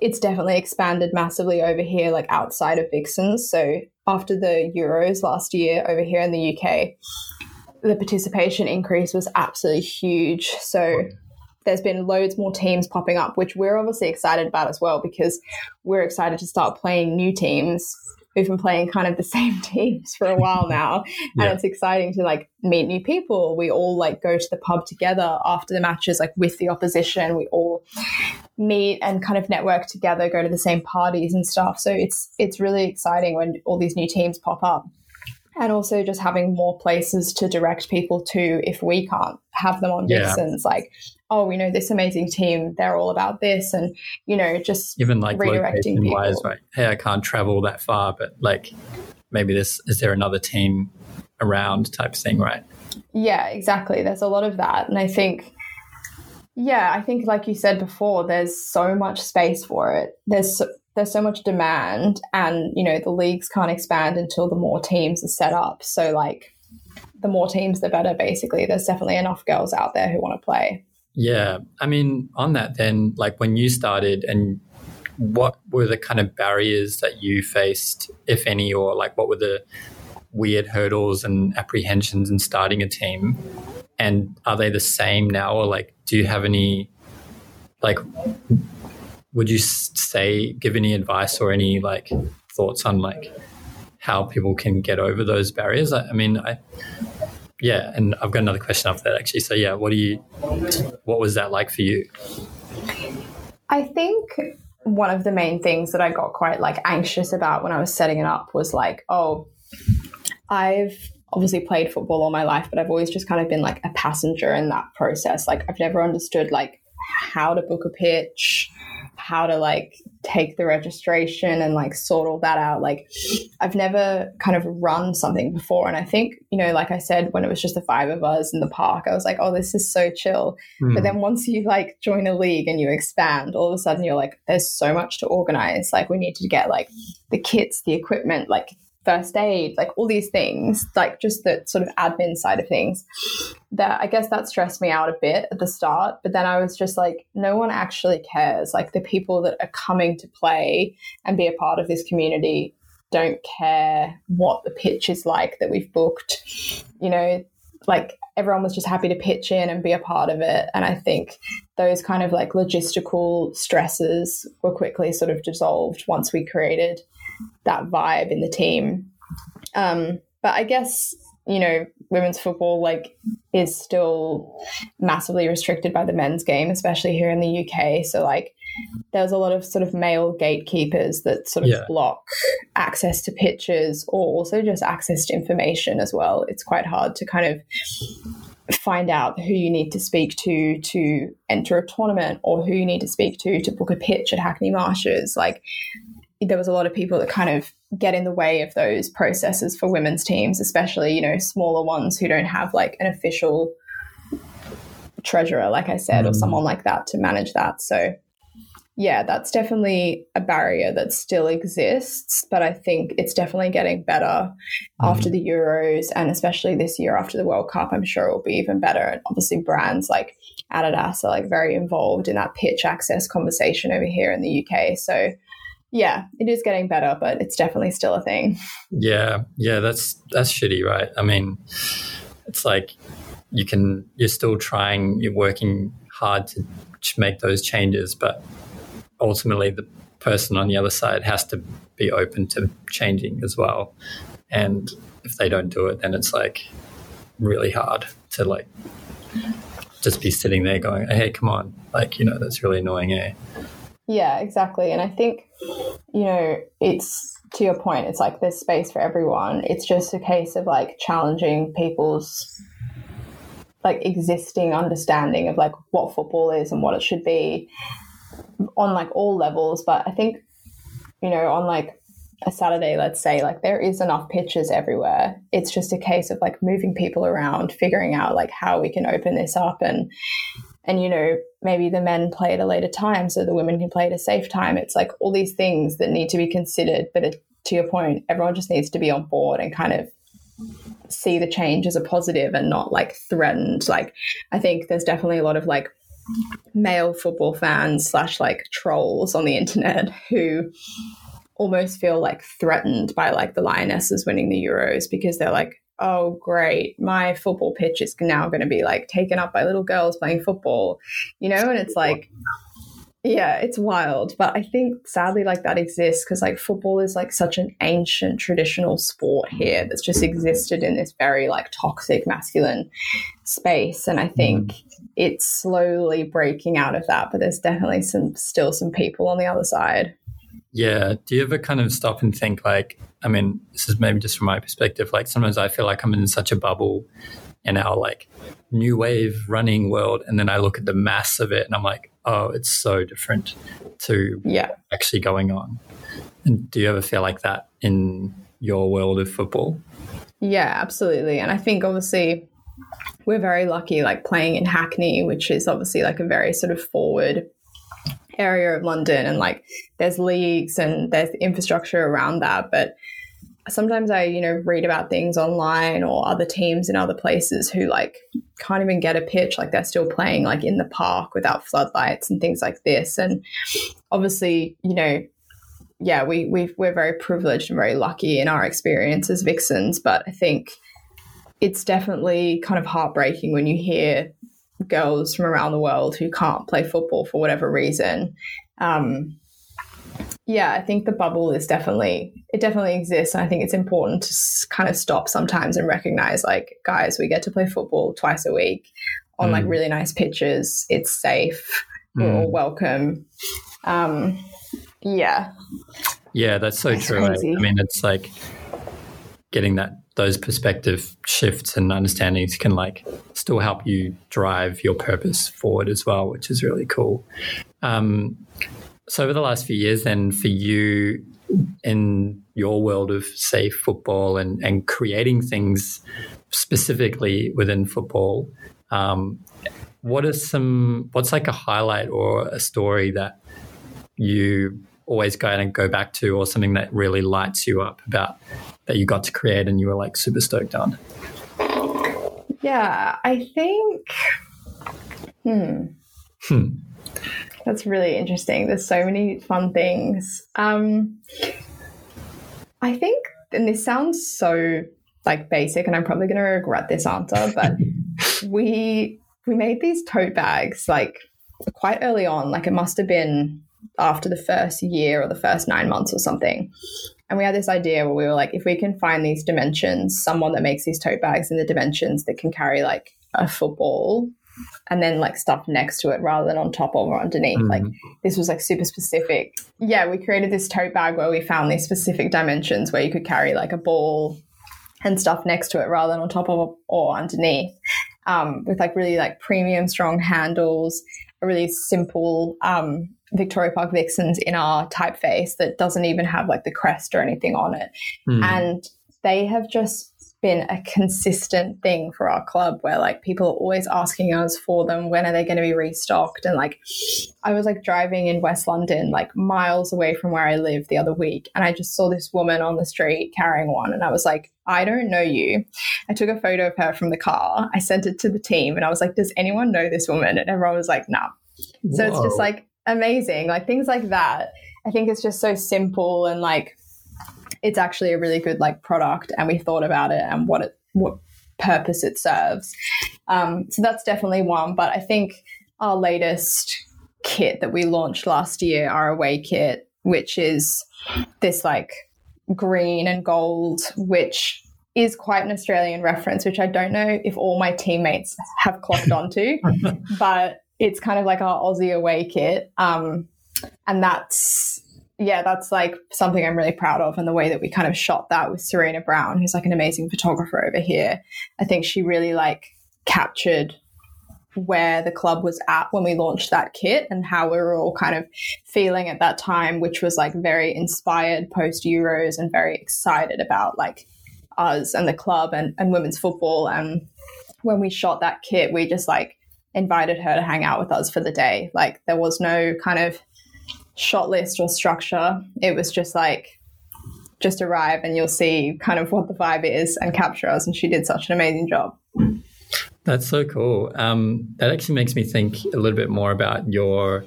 [SPEAKER 1] it's definitely expanded massively over here, like outside of Vixens. So after the Euros last year over here in the UK, the participation increase was absolutely huge. So there's been loads more teams popping up, which we're obviously excited about as well because we're excited to start playing new teams. We've been playing kind of the same teams for a while now, yeah. and it's exciting to like meet new people. We all like go to the pub together after the matches, like with the opposition. We all meet and kind of network together, go to the same parties and stuff. So it's it's really exciting when all these new teams pop up. And also just having more places to direct people to if we can't have them on yeah. Vixens. Like, oh, we know this amazing team, they're all about this, and you know, just
[SPEAKER 2] even like redirecting people. Wise, right? Hey, I can't travel that far, but like maybe this is there another team around type thing, right?
[SPEAKER 1] Yeah, exactly. There's a lot of that, and I think. Yeah, I think like you said before, there's so much space for it. There's there's so much demand and you know the leagues can't expand until the more teams are set up. So like the more teams the better basically. There's definitely enough girls out there who want to play.
[SPEAKER 2] Yeah. I mean on that then like when you started and what were the kind of barriers that you faced if any or like what were the weird hurdles and apprehensions in starting a team? And are they the same now? Or like do you have any like would you say give any advice or any like thoughts on like how people can get over those barriers? I, I mean, I yeah, and I've got another question after that actually. So yeah, what do you what was that like for you?
[SPEAKER 1] I think one of the main things that I got quite like anxious about when I was setting it up was like, oh, I've obviously played football all my life, but I've always just kind of been like a passenger in that process. Like I've never understood like how to book a pitch, how to like take the registration and like sort all that out. Like I've never kind of run something before. And I think, you know, like I said, when it was just the five of us in the park, I was like, oh, this is so chill. Mm. But then once you like join a league and you expand, all of a sudden you're like, there's so much to organize. Like we need to get like the kits, the equipment, like first aid, like all these things, like just the sort of admin side of things. That I guess that stressed me out a bit at the start, but then I was just like, no one actually cares. Like the people that are coming to play and be a part of this community don't care what the pitch is like that we've booked. You know, like everyone was just happy to pitch in and be a part of it. And I think those kind of like logistical stresses were quickly sort of dissolved once we created that vibe in the team. Um, but I guess you know women's football like is still massively restricted by the men's game, especially here in the UK. So like there's a lot of sort of male gatekeepers that sort of yeah. block access to pitches or also just access to information as well. It's quite hard to kind of find out who you need to speak to to enter a tournament or who you need to speak to to book a pitch at Hackney Marshes. Like there was a lot of people that kind of get in the way of those processes for women's teams, especially, you know, smaller ones who don't have like an official treasurer, like I said, mm. or someone like that to manage that. So, yeah, that's definitely a barrier that still exists, but I think it's definitely getting better mm. after the Euros and especially this year after the World Cup. I'm sure it will be even better. And obviously, brands like Adidas are like very involved in that pitch access conversation over here in the UK. So, yeah, it is getting better, but it's definitely still a thing.
[SPEAKER 2] Yeah, yeah, that's that's shitty, right? I mean, it's like you can you're still trying, you're working hard to make those changes, but ultimately the person on the other side has to be open to changing as well. And if they don't do it, then it's like really hard to like just be sitting there going, "Hey, come on!" Like you know, that's really annoying, eh?
[SPEAKER 1] Yeah, exactly. And I think, you know, it's to your point, it's like there's space for everyone. It's just a case of like challenging people's like existing understanding of like what football is and what it should be on like all levels. But I think, you know, on like a Saturday, let's say, like there is enough pitches everywhere. It's just a case of like moving people around, figuring out like how we can open this up and and you know maybe the men play at a later time so the women can play at a safe time. It's like all these things that need to be considered but it, to your point everyone just needs to be on board and kind of see the change as a positive and not like threatened. Like i think there's definitely a lot of like male football fans slash like trolls on the internet who almost feel like threatened by like the lionesses winning the euros because they're like oh great my football pitch is now going to be like taken up by little girls playing football you know? And it's like yeah it's wild. But i think sadly like that exists because like football is like such an ancient traditional sport here that's just existed in this very like toxic masculine space. And i mm. think it's slowly breaking out of that but there's definitely some still some people on the other side
[SPEAKER 2] Yeah. Do you ever kind of stop and think, like, I mean, this is maybe just from my perspective, like sometimes I feel like I'm in such a bubble in our like new wave running world. And then I look at the mass of it and I'm like, oh, it's so different to
[SPEAKER 1] yeah.
[SPEAKER 2] actually going on. And do you ever feel like that in your world of football?
[SPEAKER 1] Yeah, absolutely. And I think obviously we're very lucky, like playing in Hackney, which is obviously like a very sort of forward area of London, and like there's leagues and there's infrastructure around that. But sometimes I, you know, read about things online or other teams in other places who like can't even get a pitch, like they're still playing like in the park without floodlights and things like this. And obviously, you know, yeah, we we we're very privileged and very lucky in our experience as Vixens, but I think it's definitely kind of heartbreaking when you hear girls from around the world who can't play football for whatever reason. Um, yeah, I think the bubble is definitely it definitely exists, and I think it's important to kind of stop sometimes and recognize, like, guys, we get to play football twice a week on mm. like really nice pitches. It's safe. Mm. We're all welcome. Um, yeah.
[SPEAKER 2] Yeah, that's so true. I, I mean, it's like getting that those perspective shifts and understandings can like still help you drive your purpose forward as well, which is really cool. Um, so over the last few years, then for you in your world of say football and and creating things specifically within football, um, what are some what's like a highlight or a story that you always go and go back to or something that really lights you up about that you got to create and you were like super stoked on?
[SPEAKER 1] Yeah, I think hmm.
[SPEAKER 2] Hmm.
[SPEAKER 1] That's really interesting. There's so many fun things. Um I think and this sounds so like basic and I'm probably going to regret this answer, but we we made these tote bags like quite early on, like it must have been after the first year or the first nine months or something. And we had this idea where we were like, if we can find these dimensions, someone that makes these tote bags in the dimensions that can carry like a football and then like stuff next to it rather than on top of or underneath. Mm. Like this was like super specific. Yeah, we created this tote bag where we found these specific dimensions where you could carry like a ball and stuff next to it rather than on top of or underneath. Um, with like really like premium strong handles, a really simple um, Victoria Park Vixens in our typeface that doesn't even have like the crest or anything on it. Mm. And they have just been a consistent thing for our club where like people are always asking us for them when are they going to be restocked and like i was like driving in west london like miles away from where i live the other week and i just saw this woman on the street carrying one and i was like i don't know you i took a photo of her from the car i sent it to the team and i was like does anyone know this woman and everyone was like nah so Whoa. it's just like amazing. Like things like that. I think it's just so simple and like it's actually a really good like product and we thought about it and what it what purpose it serves. Um, so that's definitely one. But I think our latest kit that we launched last year, our away kit, which is this like green and gold, which is quite an Australian reference, which I don't know if all my teammates have clocked onto, but it's kind of like our Aussie away kit. Um, and that's, yeah, that's like something I'm really proud of. And the way that we kind of shot that with Serena Brown, who's like an amazing photographer over here. I think she really like captured where the club was at when we launched that kit and how we were all kind of feeling at that time, which was like very inspired post Euros and very excited about like us and the club and, and women's football. And when we shot that kit, we just like invited her to hang out with us for the day. Like there was no kind of shot list or structure. It was just like just arrive and you'll see kind of what the vibe is and capture us. And she did such an amazing job.
[SPEAKER 2] That's so cool. Um, that actually makes me think a little bit more about your,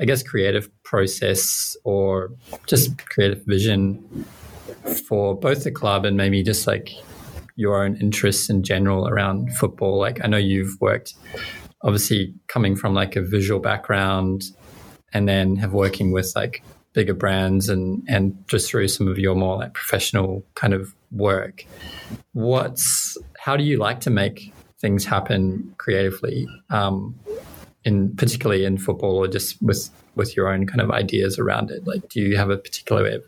[SPEAKER 2] I guess, creative process or just creative vision for both the club and maybe just like your own interests in general around football. Like I know you've worked obviously coming from like a visual background and then have working with like bigger brands and and just through some of your more like professional kind of work what's how do you like to make things happen creatively um in particularly in football or just with with your own kind of ideas around it? Like, do you have a particular way of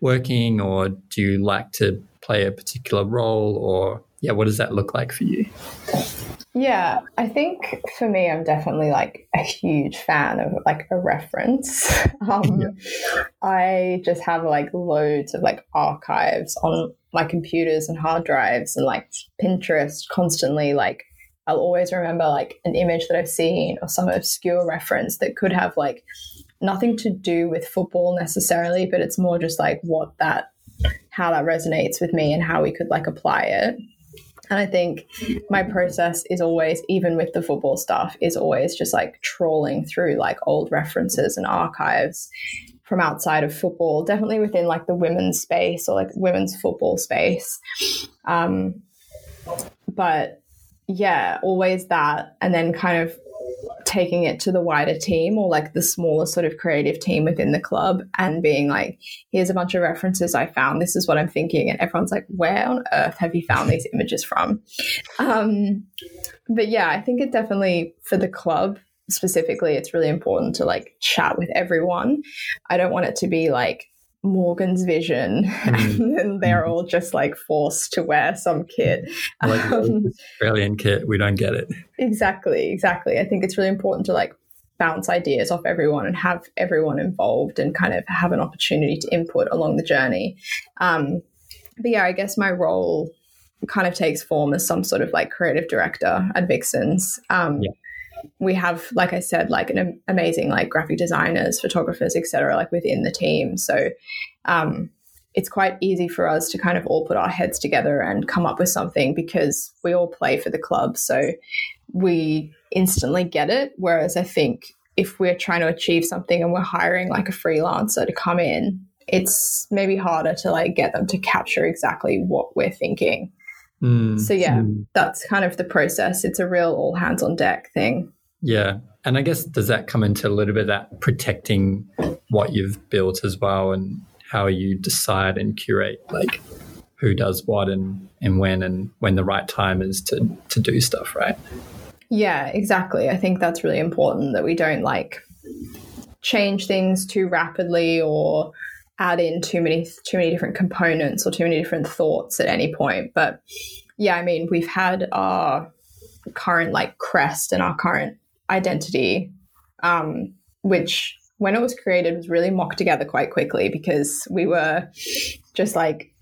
[SPEAKER 2] working, or do you like to play a particular role, or yeah, what does that look like for you?
[SPEAKER 1] Yeah, I think for me, I'm definitely like a huge fan of like a reference. Um, yeah. I just have like loads of like archives on my computers and hard drives and like Pinterest constantly. Like, I'll always remember like an image that I've seen or some obscure reference that could have like nothing to do with football necessarily, but it's more just like what that, how that resonates with me and how we could like apply it. And I think my process is always, even with the football stuff, is always just like trawling through like old references and archives from outside of football, definitely within like the women's space or like women's football space. Um, but yeah, always that. And then kind of taking it to the wider team or like the smaller sort of creative team within the club and being like, here's a bunch of references I found. This is what I'm thinking. And everyone's like, where on earth have you found these images from? Um, but yeah, I think it definitely for the club specifically, it's really important to like chat with everyone. I don't want it to be like, Morgan's vision, mm. and then they're all just like forced to wear some kit.
[SPEAKER 2] Like um, Australian kit, we don't get it.
[SPEAKER 1] Exactly, exactly. I think it's really important to like bounce ideas off everyone and have everyone involved and kind of have an opportunity to input along the journey. Um, but yeah, I guess my role kind of takes form as some sort of like creative director at Vixens. Um, yeah we have, like I said, like an amazing like graphic designers, photographers, etc., like within the team. So um, it's quite easy for us to kind of all put our heads together and come up with something because we all play for the club. So we instantly get it. Whereas I think if we're trying to achieve something and we're hiring like a freelancer to come in, it's maybe harder to like get them to capture exactly what we're thinking. Mm. So yeah, mm. that's kind of the process. It's a real all hands on deck thing.
[SPEAKER 2] Yeah. And I guess does that come into a little bit of that protecting what you've built as well and how you decide and curate like who does what and, and when and when the right time is to to do stuff, right?
[SPEAKER 1] Yeah, exactly. I think that's really important that we don't like change things too rapidly or add in too many too many different components or too many different thoughts at any point. But yeah, I mean, we've had our current like crest and our current identity, um, which when it was created was really mocked together quite quickly because we were just like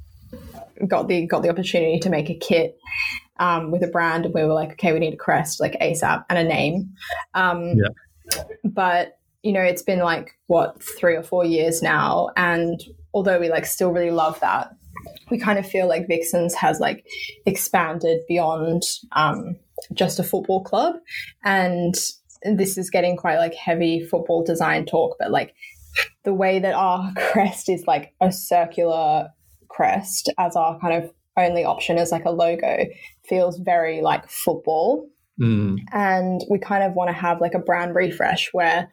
[SPEAKER 1] got the got the opportunity to make a kit um, with a brand and we were like okay we need a crest like asap and a name um, yeah. but you know, it's been like what three or four years now, and although we like still really love that, we kind of feel like Vixens has like expanded beyond um, just a football club, and this is getting quite like heavy football design talk, but like the way that our crest is like a circular crest as our kind of only option as like a logo feels very like football Mm. And we kind of want to have like a brand refresh where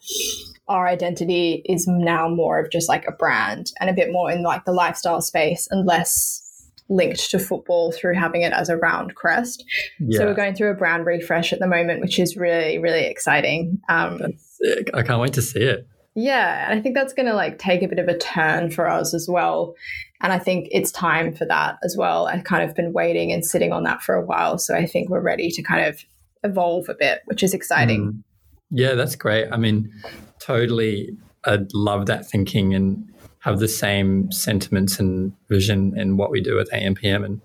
[SPEAKER 1] our identity is now more of just like a brand and a bit more in like the lifestyle space and less linked to football through having it as a round crest. Yeah. So we're going through a brand refresh at the moment, which is really, really exciting. Um,
[SPEAKER 2] that's sick. I can't wait to see it.
[SPEAKER 1] Yeah, and I think that's going to like take a bit of a turn for us as well. And I think it's time for that as well. I've kind of been waiting and sitting on that for a while. So I think we're ready to kind of evolve a bit, which is exciting. Mm.
[SPEAKER 2] Yeah, that's great. I mean, totally, I love that thinking and have the same sentiments and vision in what we do at AMPM. And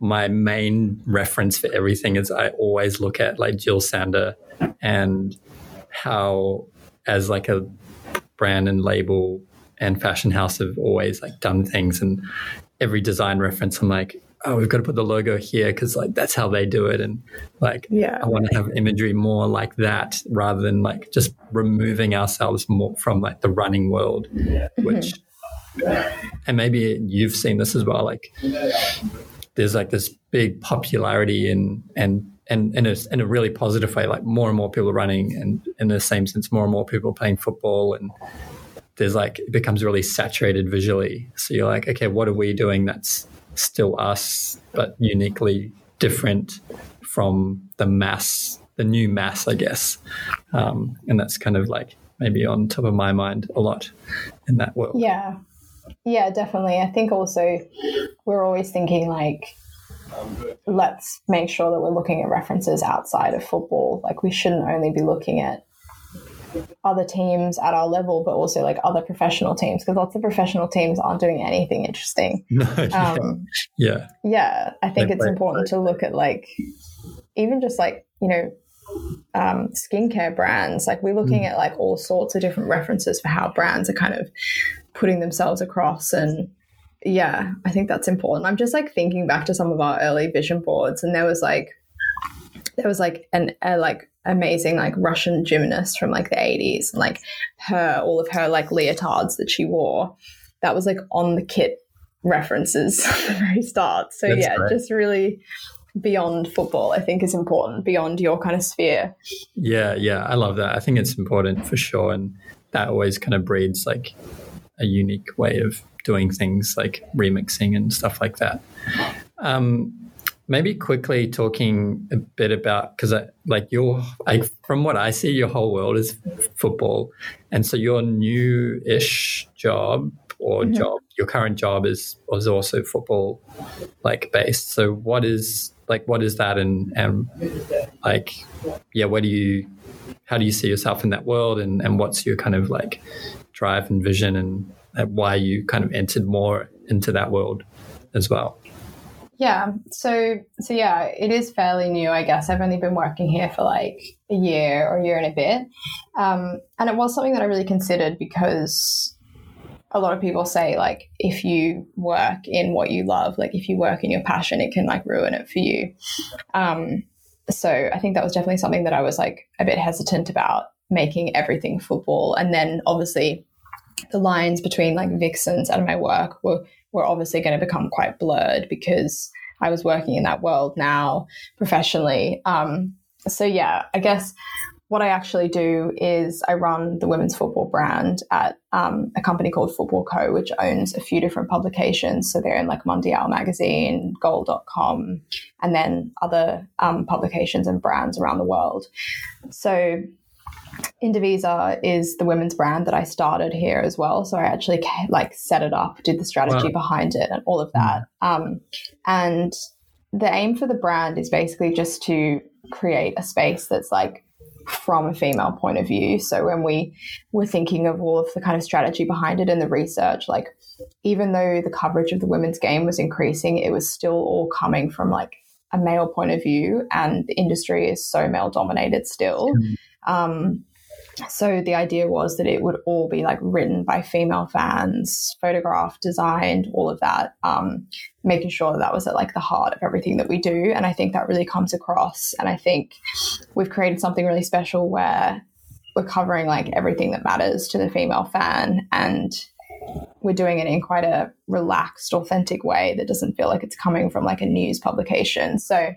[SPEAKER 2] my main reference for everything is I always look at like Jill Sander and how, as like a brand and label and fashion house, have always like done things and every design reference, I'm like, oh, we've got to put the logo here because like that's how they do it, and like yeah, I want to have imagery more like that rather than like just removing ourselves more from like the running world, mm-hmm. which and maybe you've seen this as well, like there's like this big popularity in and and in a, in a really positive way, like more and more people running, and in the same sense, more and more people playing football, and there's like it becomes really saturated visually. So you're like, okay, what are we doing that's still us, but uniquely different from the mass, the new mass, I guess. Um, and that's kind of like maybe on top of my mind a lot in that world.
[SPEAKER 1] Yeah. Yeah, definitely. I think also we're always thinking like, let's make sure that we're looking at references outside of football. Like, we shouldn't only be looking at other teams at our level, but also like other professional teams because lots of professional teams aren't doing anything interesting.
[SPEAKER 2] No, um, yeah.
[SPEAKER 1] Yeah. I think They're it's important to look at like, even just like, you know, um, skincare brands. Like we're looking mm. at like all sorts of different references for how brands are kind of putting themselves across and yeah, I think that's important. I'm just like thinking back to some of our early vision boards and there was like there was like an a, like amazing like Russian gymnast from like the 80s and like her all of her like leotards that she wore that was like on the kit references at the very start. So That's yeah, great. just really beyond football, I think is important, beyond your kind of sphere.
[SPEAKER 2] Yeah, yeah, I love that. I think it's important for sure. And that always kind of breeds like a unique way of doing things like remixing and stuff like that. Um, maybe quickly talking a bit about because like your I, from what I see, your whole world is football, and so your new-ish job or mm-hmm. job, your current job is was also football like based. So what is like what is that and and like yeah where do you how do you see yourself in that world and and what's your kind of like drive and vision and, and why you kind of entered more into that world as well
[SPEAKER 1] yeah so so yeah it is fairly new i guess. I've only been working here for like a year or a year and a bit. Um, and it was something that i really considered because a lot of people say like if you work in what you love like if you work in your passion it can like ruin it for you. Um, so i think that was definitely something that i was like a bit hesitant about making everything football. And then obviously the lines between like vixens and my work were were obviously going to become quite blurred because i was working in that world now professionally um, so yeah i guess what I actually do is I run the women's football brand at um, a company called Football Co, which owns a few different publications. So they're in like Mundial magazine, goal.com, and then other um, publications and brands around the world. So Indivisa is the women's brand that I started here as well. So I actually like set it up, did the strategy wow. behind it, and all of that. Um, and the aim for the brand is basically just to create a space that's like from a female point of view. So when we were thinking of all of the kind of strategy behind it and the research, like even though the coverage of the women's game was increasing, it was still all coming from like a male point of view, and the industry is so male dominated still. Mm-hmm. Um, so the idea was that it would all be like written by female fans, photographed, designed, all of that, um, making sure that, that was at like the heart of everything that we do. And I think that really comes across. And I think we've created something really special where we're covering like everything that matters to the female fan and we're doing it in quite a relaxed, authentic way that doesn't feel like it's coming from like a news publication. So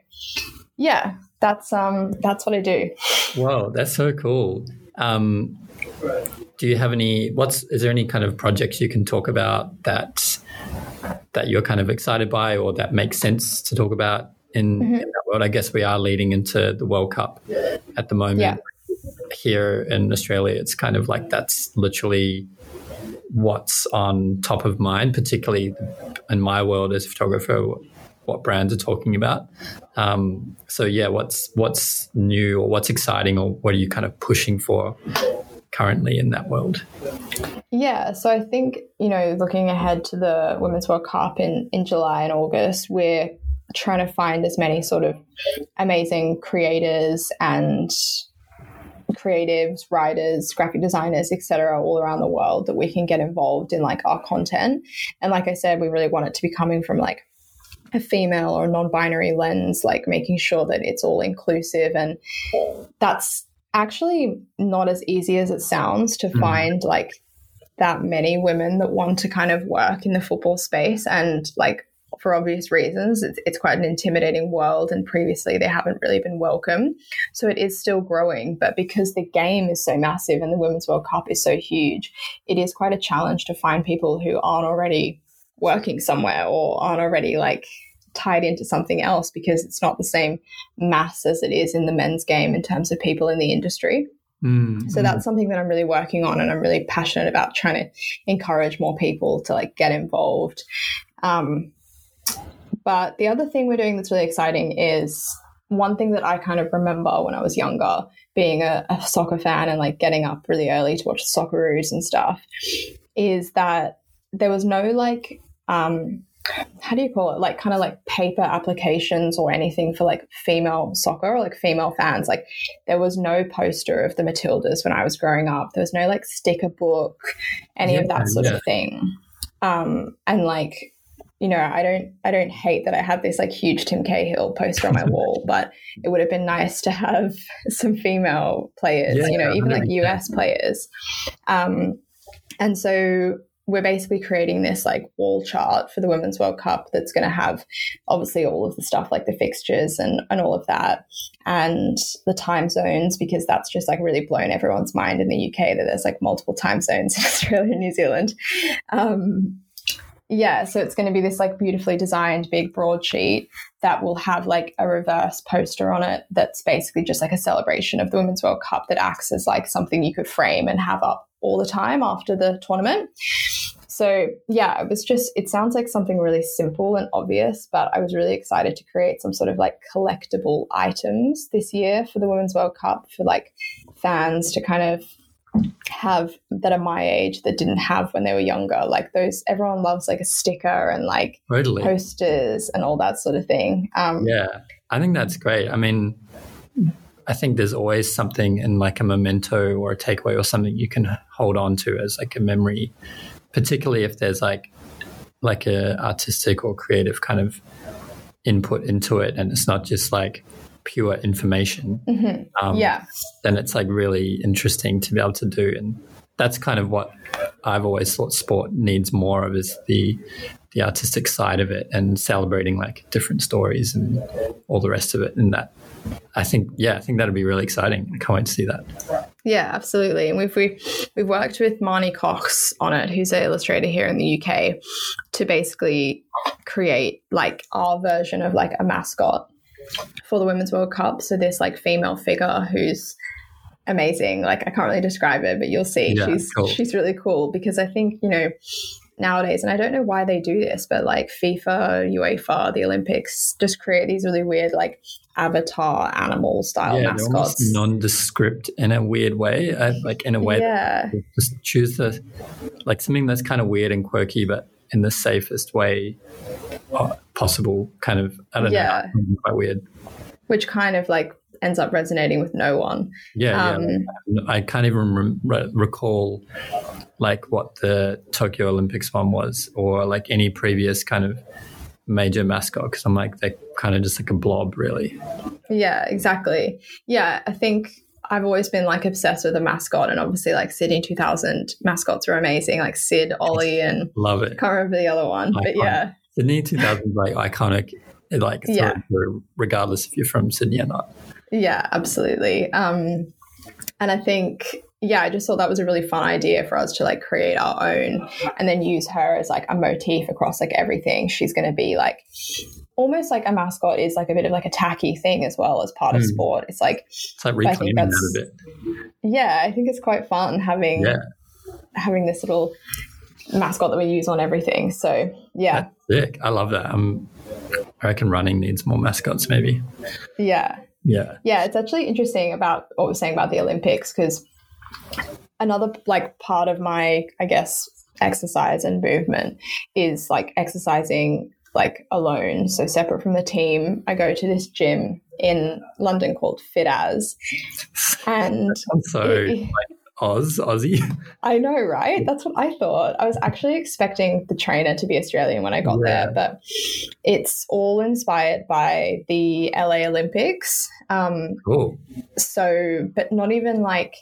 [SPEAKER 1] yeah, that's um that's what I do.
[SPEAKER 2] Wow, that's so cool. Um, do you have any? What's is there any kind of projects you can talk about that that you're kind of excited by, or that makes sense to talk about in, mm-hmm. in that world? I guess we are leading into the World Cup at the moment. Yeah. Here in Australia, it's kind of like that's literally what's on top of mind, particularly in my world as a photographer what brands are talking about. Um, so yeah, what's what's new or what's exciting or what are you kind of pushing for currently in that world?
[SPEAKER 1] Yeah, so I think you know, looking ahead to the Women's World Cup in in July and August, we're trying to find as many sort of amazing creators and creatives, writers, graphic designers, etc., all around the world that we can get involved in like our content. And like I said, we really want it to be coming from like a female or non-binary lens like making sure that it's all inclusive and that's actually not as easy as it sounds to mm. find like that many women that want to kind of work in the football space and like for obvious reasons it's, it's quite an intimidating world and previously they haven't really been welcome so it is still growing but because the game is so massive and the women's world cup is so huge it is quite a challenge to find people who aren't already working somewhere or aren't already like tied into something else because it's not the same mass as it is in the men's game in terms of people in the industry.
[SPEAKER 2] Mm,
[SPEAKER 1] so that's something that I'm really working on and I'm really passionate about trying to encourage more people to like get involved. Um, but the other thing we're doing that's really exciting is one thing that I kind of remember when I was younger, being a, a soccer fan and like getting up really early to watch the Socceroos and stuff, is that there was no like um, how do you call it? Like kind of like paper applications or anything for like female soccer or like female fans. Like there was no poster of the matildas when i was growing up. There was no like sticker book any yeah, of that sort yeah. of thing. Um and like you know i don't i don't hate that i have this like huge tim cahill poster on my wall but it would have been nice to have some female players yeah, you know even like us players. Um and so we're basically creating this like wall chart for the Women's World Cup that's going to have obviously all of the stuff like the fixtures and, and all of that and the time zones because that's just like really blown everyone's mind in the UK that there's like multiple time zones in Australia and New Zealand. Um, yeah, so it's going to be this like beautifully designed big broadsheet that will have like a reverse poster on it that's basically just like a celebration of the Women's World Cup that acts as like something you could frame and have up all the time after the tournament. So, yeah, it was just, it sounds like something really simple and obvious, but I was really excited to create some sort of like collectible items this year for the Women's World Cup for like fans to kind of have that are my age that didn't have when they were younger. Like those, everyone loves like a sticker and like
[SPEAKER 2] totally.
[SPEAKER 1] posters and all that sort of thing.
[SPEAKER 2] Um, yeah, I think that's great. I mean, I think there's always something in like a memento or a takeaway or something you can hold on to as like a memory, particularly if there's like like a artistic or creative kind of input into it, and it's not just like pure information.
[SPEAKER 1] Mm-hmm. Um, yeah,
[SPEAKER 2] then it's like really interesting to be able to do, and that's kind of what I've always thought sport needs more of is the the artistic side of it and celebrating like different stories and all the rest of it. And that I think, yeah, I think that'd be really exciting. I can't wait to see that.
[SPEAKER 1] Yeah, absolutely. And we've we, we've worked with Marnie Cox on it, who's an illustrator here in the UK, to basically create like our version of like a mascot for the Women's World Cup. So this like female figure who's amazing. Like I can't really describe it, but you'll see yeah, she's cool. she's really cool because I think you know nowadays, and I don't know why they do this, but like FIFA, UEFA, the Olympics just create these really weird like avatar animal style yeah, mascots.
[SPEAKER 2] Nondescript in a weird way, uh, like in a way yeah. just choose the like something that's kind of weird and quirky, but in the safest way uh, possible. Kind of, I don't yeah. know, quite weird.
[SPEAKER 1] Which kind of like ends up resonating with no one.
[SPEAKER 2] Yeah, um, yeah. I can't even re- recall like what the Tokyo Olympics one was, or like any previous kind of major mascot. Because I'm like they're kind of just like a blob, really.
[SPEAKER 1] Yeah, exactly. Yeah, I think I've always been like obsessed with a mascot, and obviously like Sydney 2000 mascots are amazing, like Syd, Olly, and
[SPEAKER 2] love it.
[SPEAKER 1] Can't remember the other one, but yeah,
[SPEAKER 2] Sydney 2000 like iconic. Like yeah. regardless if you're from Sydney or not.
[SPEAKER 1] Yeah, absolutely. Um, and I think, yeah, I just thought that was a really fun idea for us to like create our own and then use her as like a motif across like everything. She's going to be like almost like a mascot is like a bit of like a tacky thing as well as part mm. of hmm. sport. It's like,
[SPEAKER 2] it's like reclaiming that a bit.
[SPEAKER 1] Yeah, I think it's quite fun having yeah. having this little mascot that we use on everything. So yeah,
[SPEAKER 2] That's sick. I love that. Um, I reckon running needs more mascots, maybe.
[SPEAKER 1] Yeah,
[SPEAKER 2] yeah.
[SPEAKER 1] Yeah, it's actually interesting about what we're saying about the Olympics because another like part of my, I guess, exercise and movement is like exercising like alone, so separate from the team. I go to this gym in London called fit as and
[SPEAKER 2] so it, Oz, Aussie.
[SPEAKER 1] I know, right? That's what I thought. I was actually expecting the trainer to be Australian when I got yeah. there, but it's all inspired by the LA Olympics. Um,
[SPEAKER 2] cool.
[SPEAKER 1] So, but not even like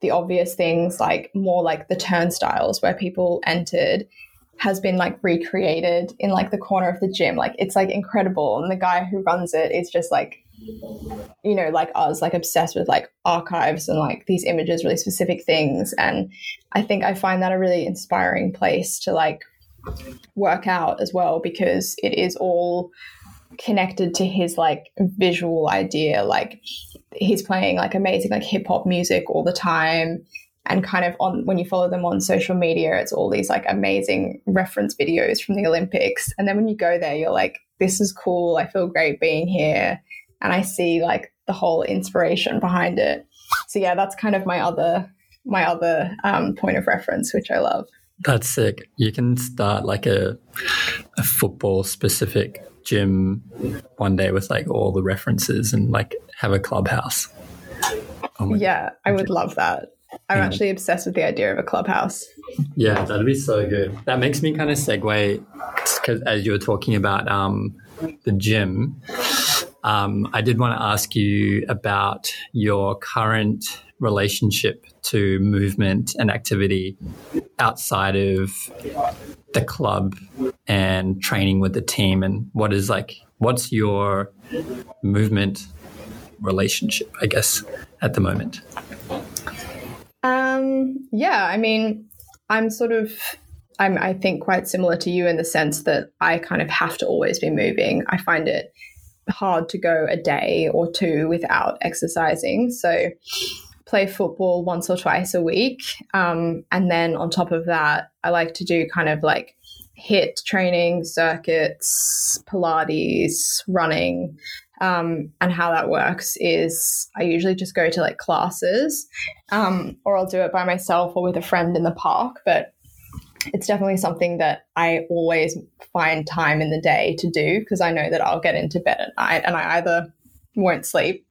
[SPEAKER 1] the obvious things, like more like the turnstiles where people entered has been like recreated in like the corner of the gym. Like it's like incredible. And the guy who runs it is just like you know, like us, like obsessed with like archives and like these images, really specific things. And I think I find that a really inspiring place to like work out as well because it is all connected to his like visual idea. Like he's playing like amazing like hip hop music all the time. And kind of on when you follow them on social media, it's all these like amazing reference videos from the Olympics. And then when you go there, you're like, this is cool. I feel great being here. And I see like the whole inspiration behind it. So yeah, that's kind of my other my other um, point of reference, which I love.
[SPEAKER 2] That's sick. You can start like a a football specific gym one day with like all the references and like have a clubhouse.
[SPEAKER 1] Oh yeah, I would love that. I'm actually obsessed with the idea of a clubhouse.
[SPEAKER 2] Yeah, that'd be so good. That makes me kind of segue because as you were talking about um, the gym, um, I did want to ask you about your current relationship to movement and activity outside of the club and training with the team and what is like what's your movement relationship i guess at the moment?
[SPEAKER 1] Um yeah i mean i'm sort of i'm i think quite similar to you in the sense that i kind of have to always be moving. I find it hard to go a day or two without exercising. So play football once or twice a week. Um, and then on top of that, I like to do kind of like hit training, circuits, Pilates, running. Um, and how that works is I usually just go to like classes um, or I'll do it by myself or with a friend in the park. But it's definitely something that I always find time in the day to do because I know that I'll get into bed at night and I either won't sleep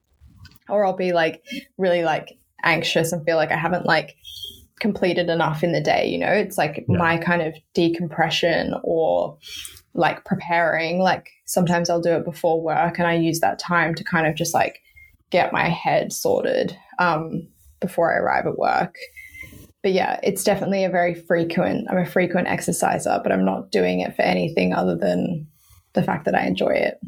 [SPEAKER 1] or I'll be like really like anxious and feel like I haven't like completed enough in the day. You know, it's like yeah. my kind of decompression or like preparing. Like sometimes I'll do it before work and I use that time to kind of just like get my head sorted um, before I arrive at work. But yeah, it's definitely a very frequent, I'm a frequent exerciser, but I'm not doing it for anything other than the fact that I enjoy it.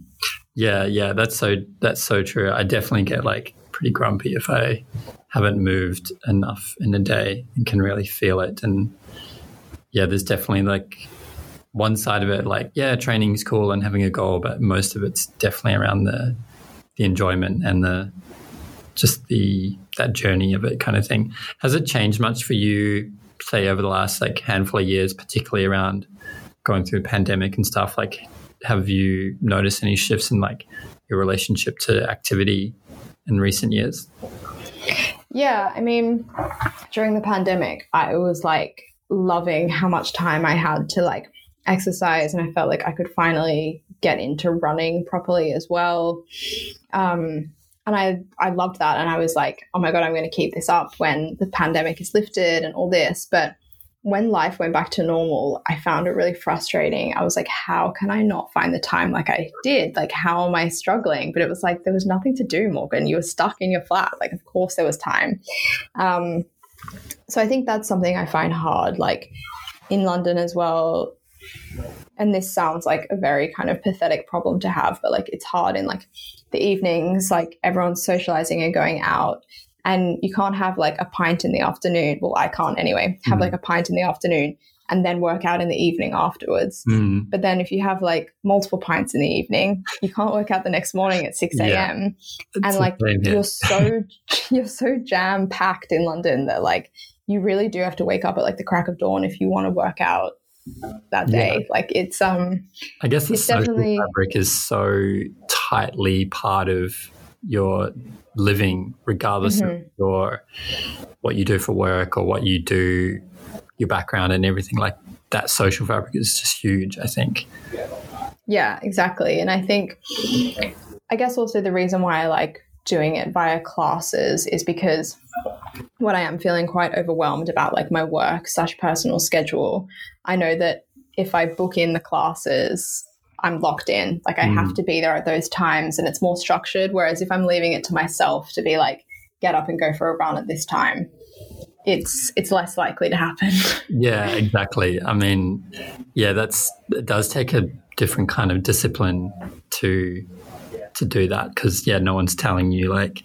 [SPEAKER 2] Yeah, yeah, that's so that's so true. I definitely get like pretty grumpy if I haven't moved enough in a day and can really feel it. And yeah, there's definitely like one side of it, like, yeah, training's cool and having a goal, but most of it's definitely around the the enjoyment and the just the that journey of it kind of thing. Has it changed much for you, say over the last like handful of years, particularly around going through a pandemic and stuff? Like have you noticed any shifts in like your relationship to activity in recent years?
[SPEAKER 1] Yeah, I mean, during the pandemic, I was like loving how much time I had to like exercise, and I felt like I could finally get into running properly as well. Um, and I I loved that, and I was like, oh my god, I'm going to keep this up when the pandemic is lifted and all this. But when life went back to normal, I found it really frustrating. I was like, how can I not find the time like I did? Like, how am I struggling? But it was like, there was nothing to do, Morgan. You were stuck in your flat. Like, of course, there was time. Um, so I think that's something I find hard, like in London as well. And this sounds like a very kind of pathetic problem to have, but like it's hard in like the evenings, like everyone's socializing and going out and you can't have like a pint in the afternoon. Well, I can't anyway, have mm. like a pint in the afternoon and then work out in the evening afterwards. Mm. But then if you have like multiple pints in the evening, you can't work out the next morning at 6 a.m. Yeah. And like you're so you're so jam packed in London that like you really do have to wake up at like the crack of dawn if you want to work out that day. Yeah. Like it's um
[SPEAKER 2] I guess the social definitely, fabric is so tightly part of your living, regardless mm-hmm. of your what you do for work or what you do, your background and everything. Like that social fabric is just huge. I think.
[SPEAKER 1] Yeah, exactly, and I think, I guess also the reason why I like doing it via classes is because when I am feeling quite overwhelmed about like my work slash personal schedule, I know that if I book in the classes I'm locked in. Like I mm. have to be there at those times and it's more structured. Whereas if I'm leaving it to myself to be like, get up and go for a run at this time, it's it's less likely to happen.
[SPEAKER 2] Yeah, exactly. I mean, yeah, that's it does take a different kind of discipline to to do that because yeah, no one's telling you like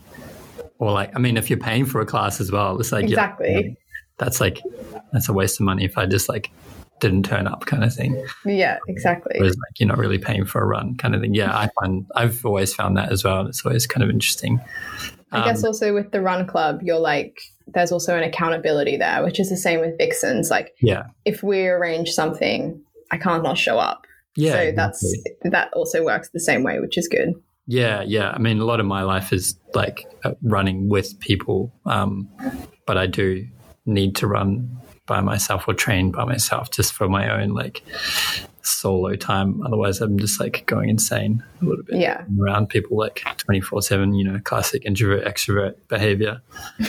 [SPEAKER 2] or like I mean if you're paying for a class as well, it's like
[SPEAKER 1] exactly.
[SPEAKER 2] Yeah, that's like that's a waste of money if I just like didn't turn up kind of thing.
[SPEAKER 1] Yeah, exactly.
[SPEAKER 2] Whereas like you're not really paying for a run kind of thing. Yeah, I find I've always found that as well. It's always kind of interesting.
[SPEAKER 1] I um, guess also with the run club, you're like there's also an accountability there, which is the same with Vixens. Like,
[SPEAKER 2] yeah,
[SPEAKER 1] if we arrange something, I can't not show up.
[SPEAKER 2] Yeah,
[SPEAKER 1] so that's exactly. that also works the same way, which is good.
[SPEAKER 2] Yeah, yeah. I mean, a lot of my life is like uh, running with people, um, but I do need to run by myself or train by myself just for my own like solo time. Otherwise, I'm just like going insane a little bit.
[SPEAKER 1] Yeah.
[SPEAKER 2] Around people like 24 7, you know, classic introvert, extrovert behavior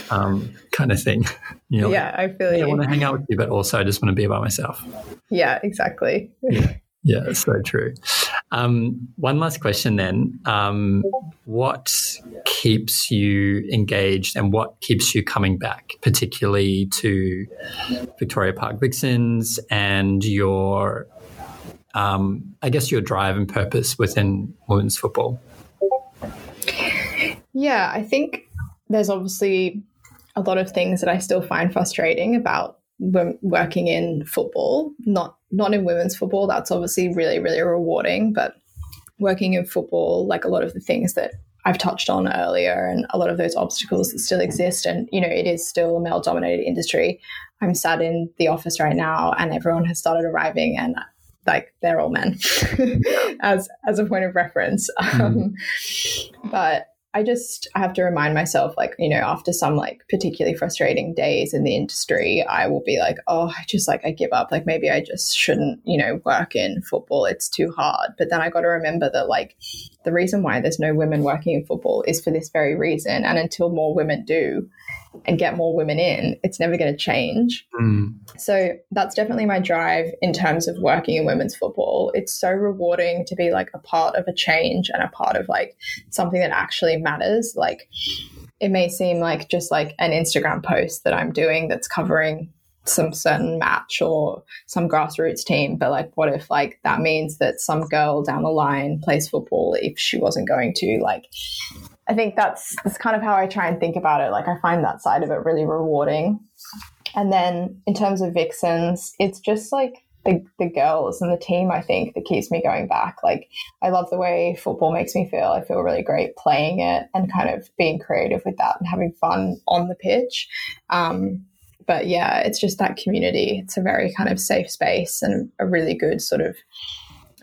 [SPEAKER 2] um, kind of thing.
[SPEAKER 1] You know, yeah, like, I feel
[SPEAKER 2] I want to hang out with you, but also I just want to be by myself.
[SPEAKER 1] Yeah, exactly.
[SPEAKER 2] Yeah. Yeah, so true. Um, one last question then. Um, what keeps you engaged and what keeps you coming back, particularly to Victoria Park Vixens and your, um, I guess, your drive and purpose within women's football?
[SPEAKER 1] Yeah, I think there's obviously a lot of things that I still find frustrating about working in football, not not in women's football. That's obviously really really rewarding, but working in football, like a lot of the things that I've touched on earlier, and a lot of those obstacles that still exist, and you know, it is still a male dominated industry. I'm sat in the office right now, and everyone has started arriving, and like they're all men, as as a point of reference. Mm. Um, but I just I have to remind myself, like, you know, after some like particularly frustrating days in the industry, I will be like, oh, I just like, I give up. Like, maybe I just shouldn't, you know, work in football. It's too hard. But then I got to remember that, like, the reason why there's no women working in football is for this very reason. And until more women do, and get more women in, it's never going to change.
[SPEAKER 2] Mm.
[SPEAKER 1] So that's definitely my drive in terms of working in women's football. It's so rewarding to be like a part of a change and a part of like something that actually matters. Like it may seem like just like an Instagram post that I'm doing that's covering some certain match or some grassroots team but like what if like that means that some girl down the line plays football if she wasn't going to like I think that's that's kind of how I try and think about it. Like I find that side of it really rewarding. And then in terms of Vixens, it's just like the, the girls and the team, I think, that keeps me going back. Like I love the way football makes me feel. I feel really great playing it and kind of being creative with that and having fun on the pitch. Um, but yeah, it's just that community. It's a very kind of safe space and a really good sort of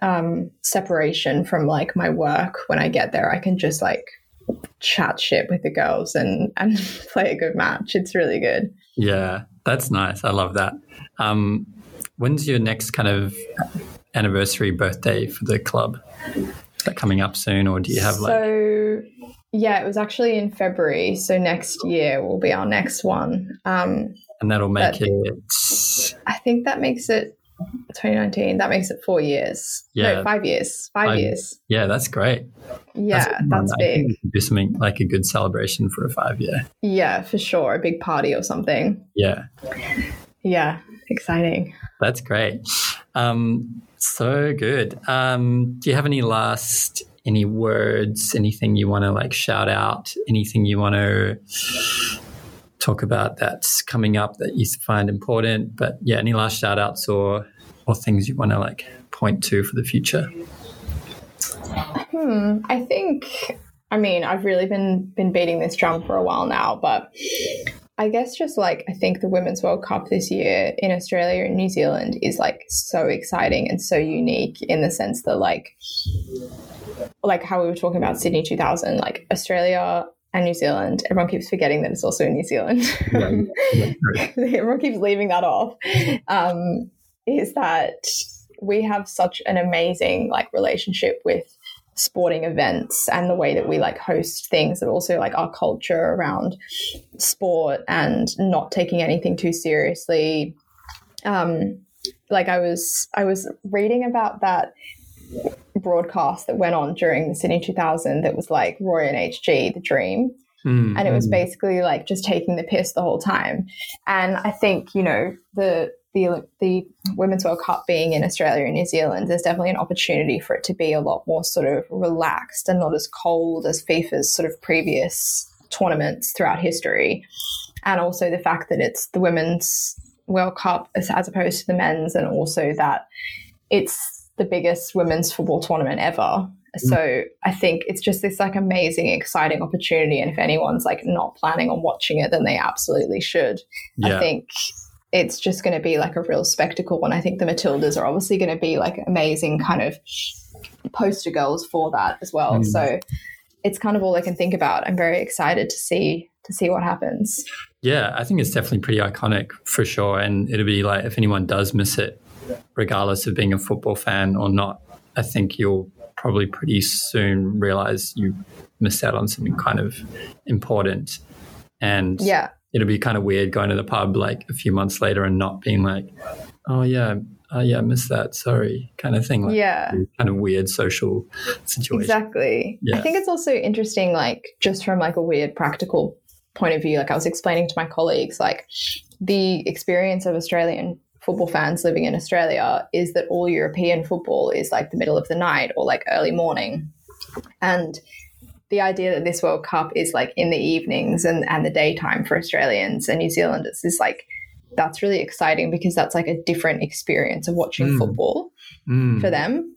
[SPEAKER 1] um, separation from like my work. When I get there, I can just like chat shit with the girls and and play a good match. It's really good.
[SPEAKER 2] Yeah, that's nice. I love that. Um, when's your next kind of anniversary birthday for the club? Is that coming up soon, or do you have like?
[SPEAKER 1] So yeah, it was actually in February. So next year will be our next one. Um,
[SPEAKER 2] and that'll make it.
[SPEAKER 1] I think that makes it 2019. That makes it four years. Yeah, no, five years. Five, five years.
[SPEAKER 2] Yeah, that's great.
[SPEAKER 1] Yeah, that's, that's big.
[SPEAKER 2] do something like a good celebration for a five year.
[SPEAKER 1] Yeah, for sure. A big party or something.
[SPEAKER 2] Yeah.
[SPEAKER 1] Yeah, exciting.
[SPEAKER 2] That's great. Um, so good. Um, do you have any last any words? Anything you want to like shout out? Anything you want to talk about that's coming up that you find important. But yeah, any last shout outs or, or things you want to like point to for the future?
[SPEAKER 1] Hmm, I think, I mean, I've really been, been beating this drum for a while now, but I guess just like I think the Women's World Cup this year in Australia and New Zealand is like so exciting and so unique in the sense that like like how we were talking about Sydney 2000 like Australia and New Zealand. Everyone keeps forgetting that it's also in New Zealand. Everyone keeps leaving that off. Um, is that we have such an amazing like relationship with sporting events and the way that we like host things and also like our culture around sport and not taking anything too seriously um like i was i was reading about that broadcast that went on during the Sydney 2000 that was like Roy and HG, the dream. Mm, and it was mm. basically like just taking the piss the whole time. And I think, you know, the the the Women's World Cup being in Australia and New Zealand, there's definitely an opportunity for it to be a lot more sort of relaxed and not as cold as FIFA's sort of previous tournaments throughout history. And also the fact that it's the women's World Cup as, as opposed to the men's, and also that it's the biggest women's football tournament ever. Mm. So I think it's just this like amazing, exciting opportunity. And if anyone's like not planning on watching it, then they absolutely should. Yeah. I think it's just going to be like a real spectacle. And I think the Matildas are obviously going to be like amazing kind of poster girls for that as well. Mm. So it's kind of all I can think about. I'm very excited to see to see what happens.
[SPEAKER 2] Yeah, I think it's definitely pretty iconic for sure. And it'll be like if anyone does miss it, regardless of being a football fan or not, I think you'll probably pretty soon realize you missed out on something kind of important. And
[SPEAKER 1] yeah,
[SPEAKER 2] it'll be kind of weird going to the pub like a few months later and not being like, oh yeah, uh, yeah, I missed that. Sorry, kind of thing. Like,
[SPEAKER 1] yeah,
[SPEAKER 2] kind of weird social situation.
[SPEAKER 1] Exactly. Yeah. I think it's also interesting, like just from like a weird practical point of view. Like I was explaining to my colleagues, like the experience of Australian football fans living in Australia is that all European football is like the middle of the night or like early morning, and the idea that this World Cup is like in the evenings and, and the daytime for Australians and New Zealanders is like that's really exciting because that's like a different experience of watching mm. football mm. for them.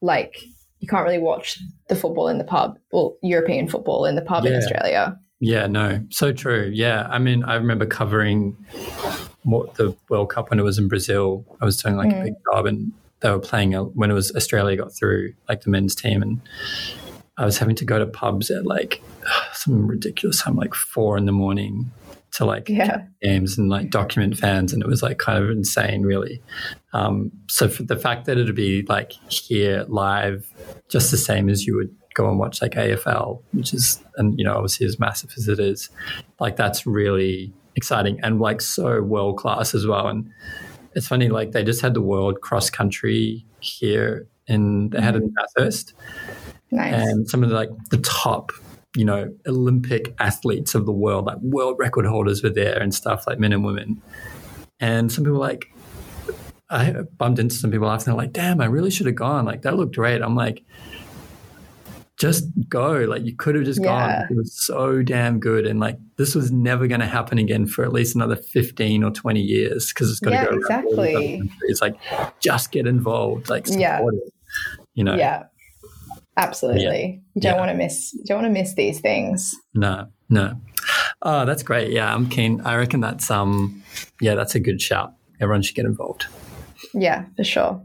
[SPEAKER 1] Like you can't really watch the football in the pub, well, European football in the pub yeah. in Australia.
[SPEAKER 2] Yeah, no, so true. Yeah, I mean, I remember covering the World Cup when it was in Brazil. I was doing like mm. a big job, and they were playing a, when it was Australia got through, like the men's team, and I was having to go to pubs at like some ridiculous time, like four in the morning, to like yeah. games and like document fans, and it was like kind of insane, really. Um, so for the fact that it'd be like here live, just the same as you would go and watch like AFL, which is and you know obviously as massive as it is, like that's really exciting and like so world class as well. And it's funny, like they just had the world cross country here in they had it in mm-hmm. Bathurst.
[SPEAKER 1] Nice.
[SPEAKER 2] And some of the like the top you know, Olympic athletes of the world, like world record holders were there and stuff, like men and women. And some people like, I bumped into some people after, and they're like, damn, I really should have gone. Like, that looked great. I'm like, just go. Like, you could have just yeah. gone. It was so damn good. And like, this was never going to happen again for at least another 15 or 20 years because it's got to
[SPEAKER 1] yeah,
[SPEAKER 2] go.
[SPEAKER 1] Exactly.
[SPEAKER 2] It's like, just get involved. Like, support yeah. it. You know?
[SPEAKER 1] Yeah. Absolutely. Yeah. You don't yeah. want to miss you don't want to miss these things.
[SPEAKER 2] No, no. Oh, that's great. Yeah, I'm keen. I reckon that's um yeah, that's a good shout. Everyone should get involved.
[SPEAKER 1] Yeah, for sure.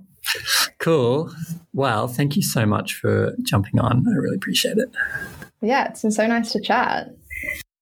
[SPEAKER 2] Cool. Well, thank you so much for jumping on. I really appreciate it.
[SPEAKER 1] Yeah, it's been so nice to chat.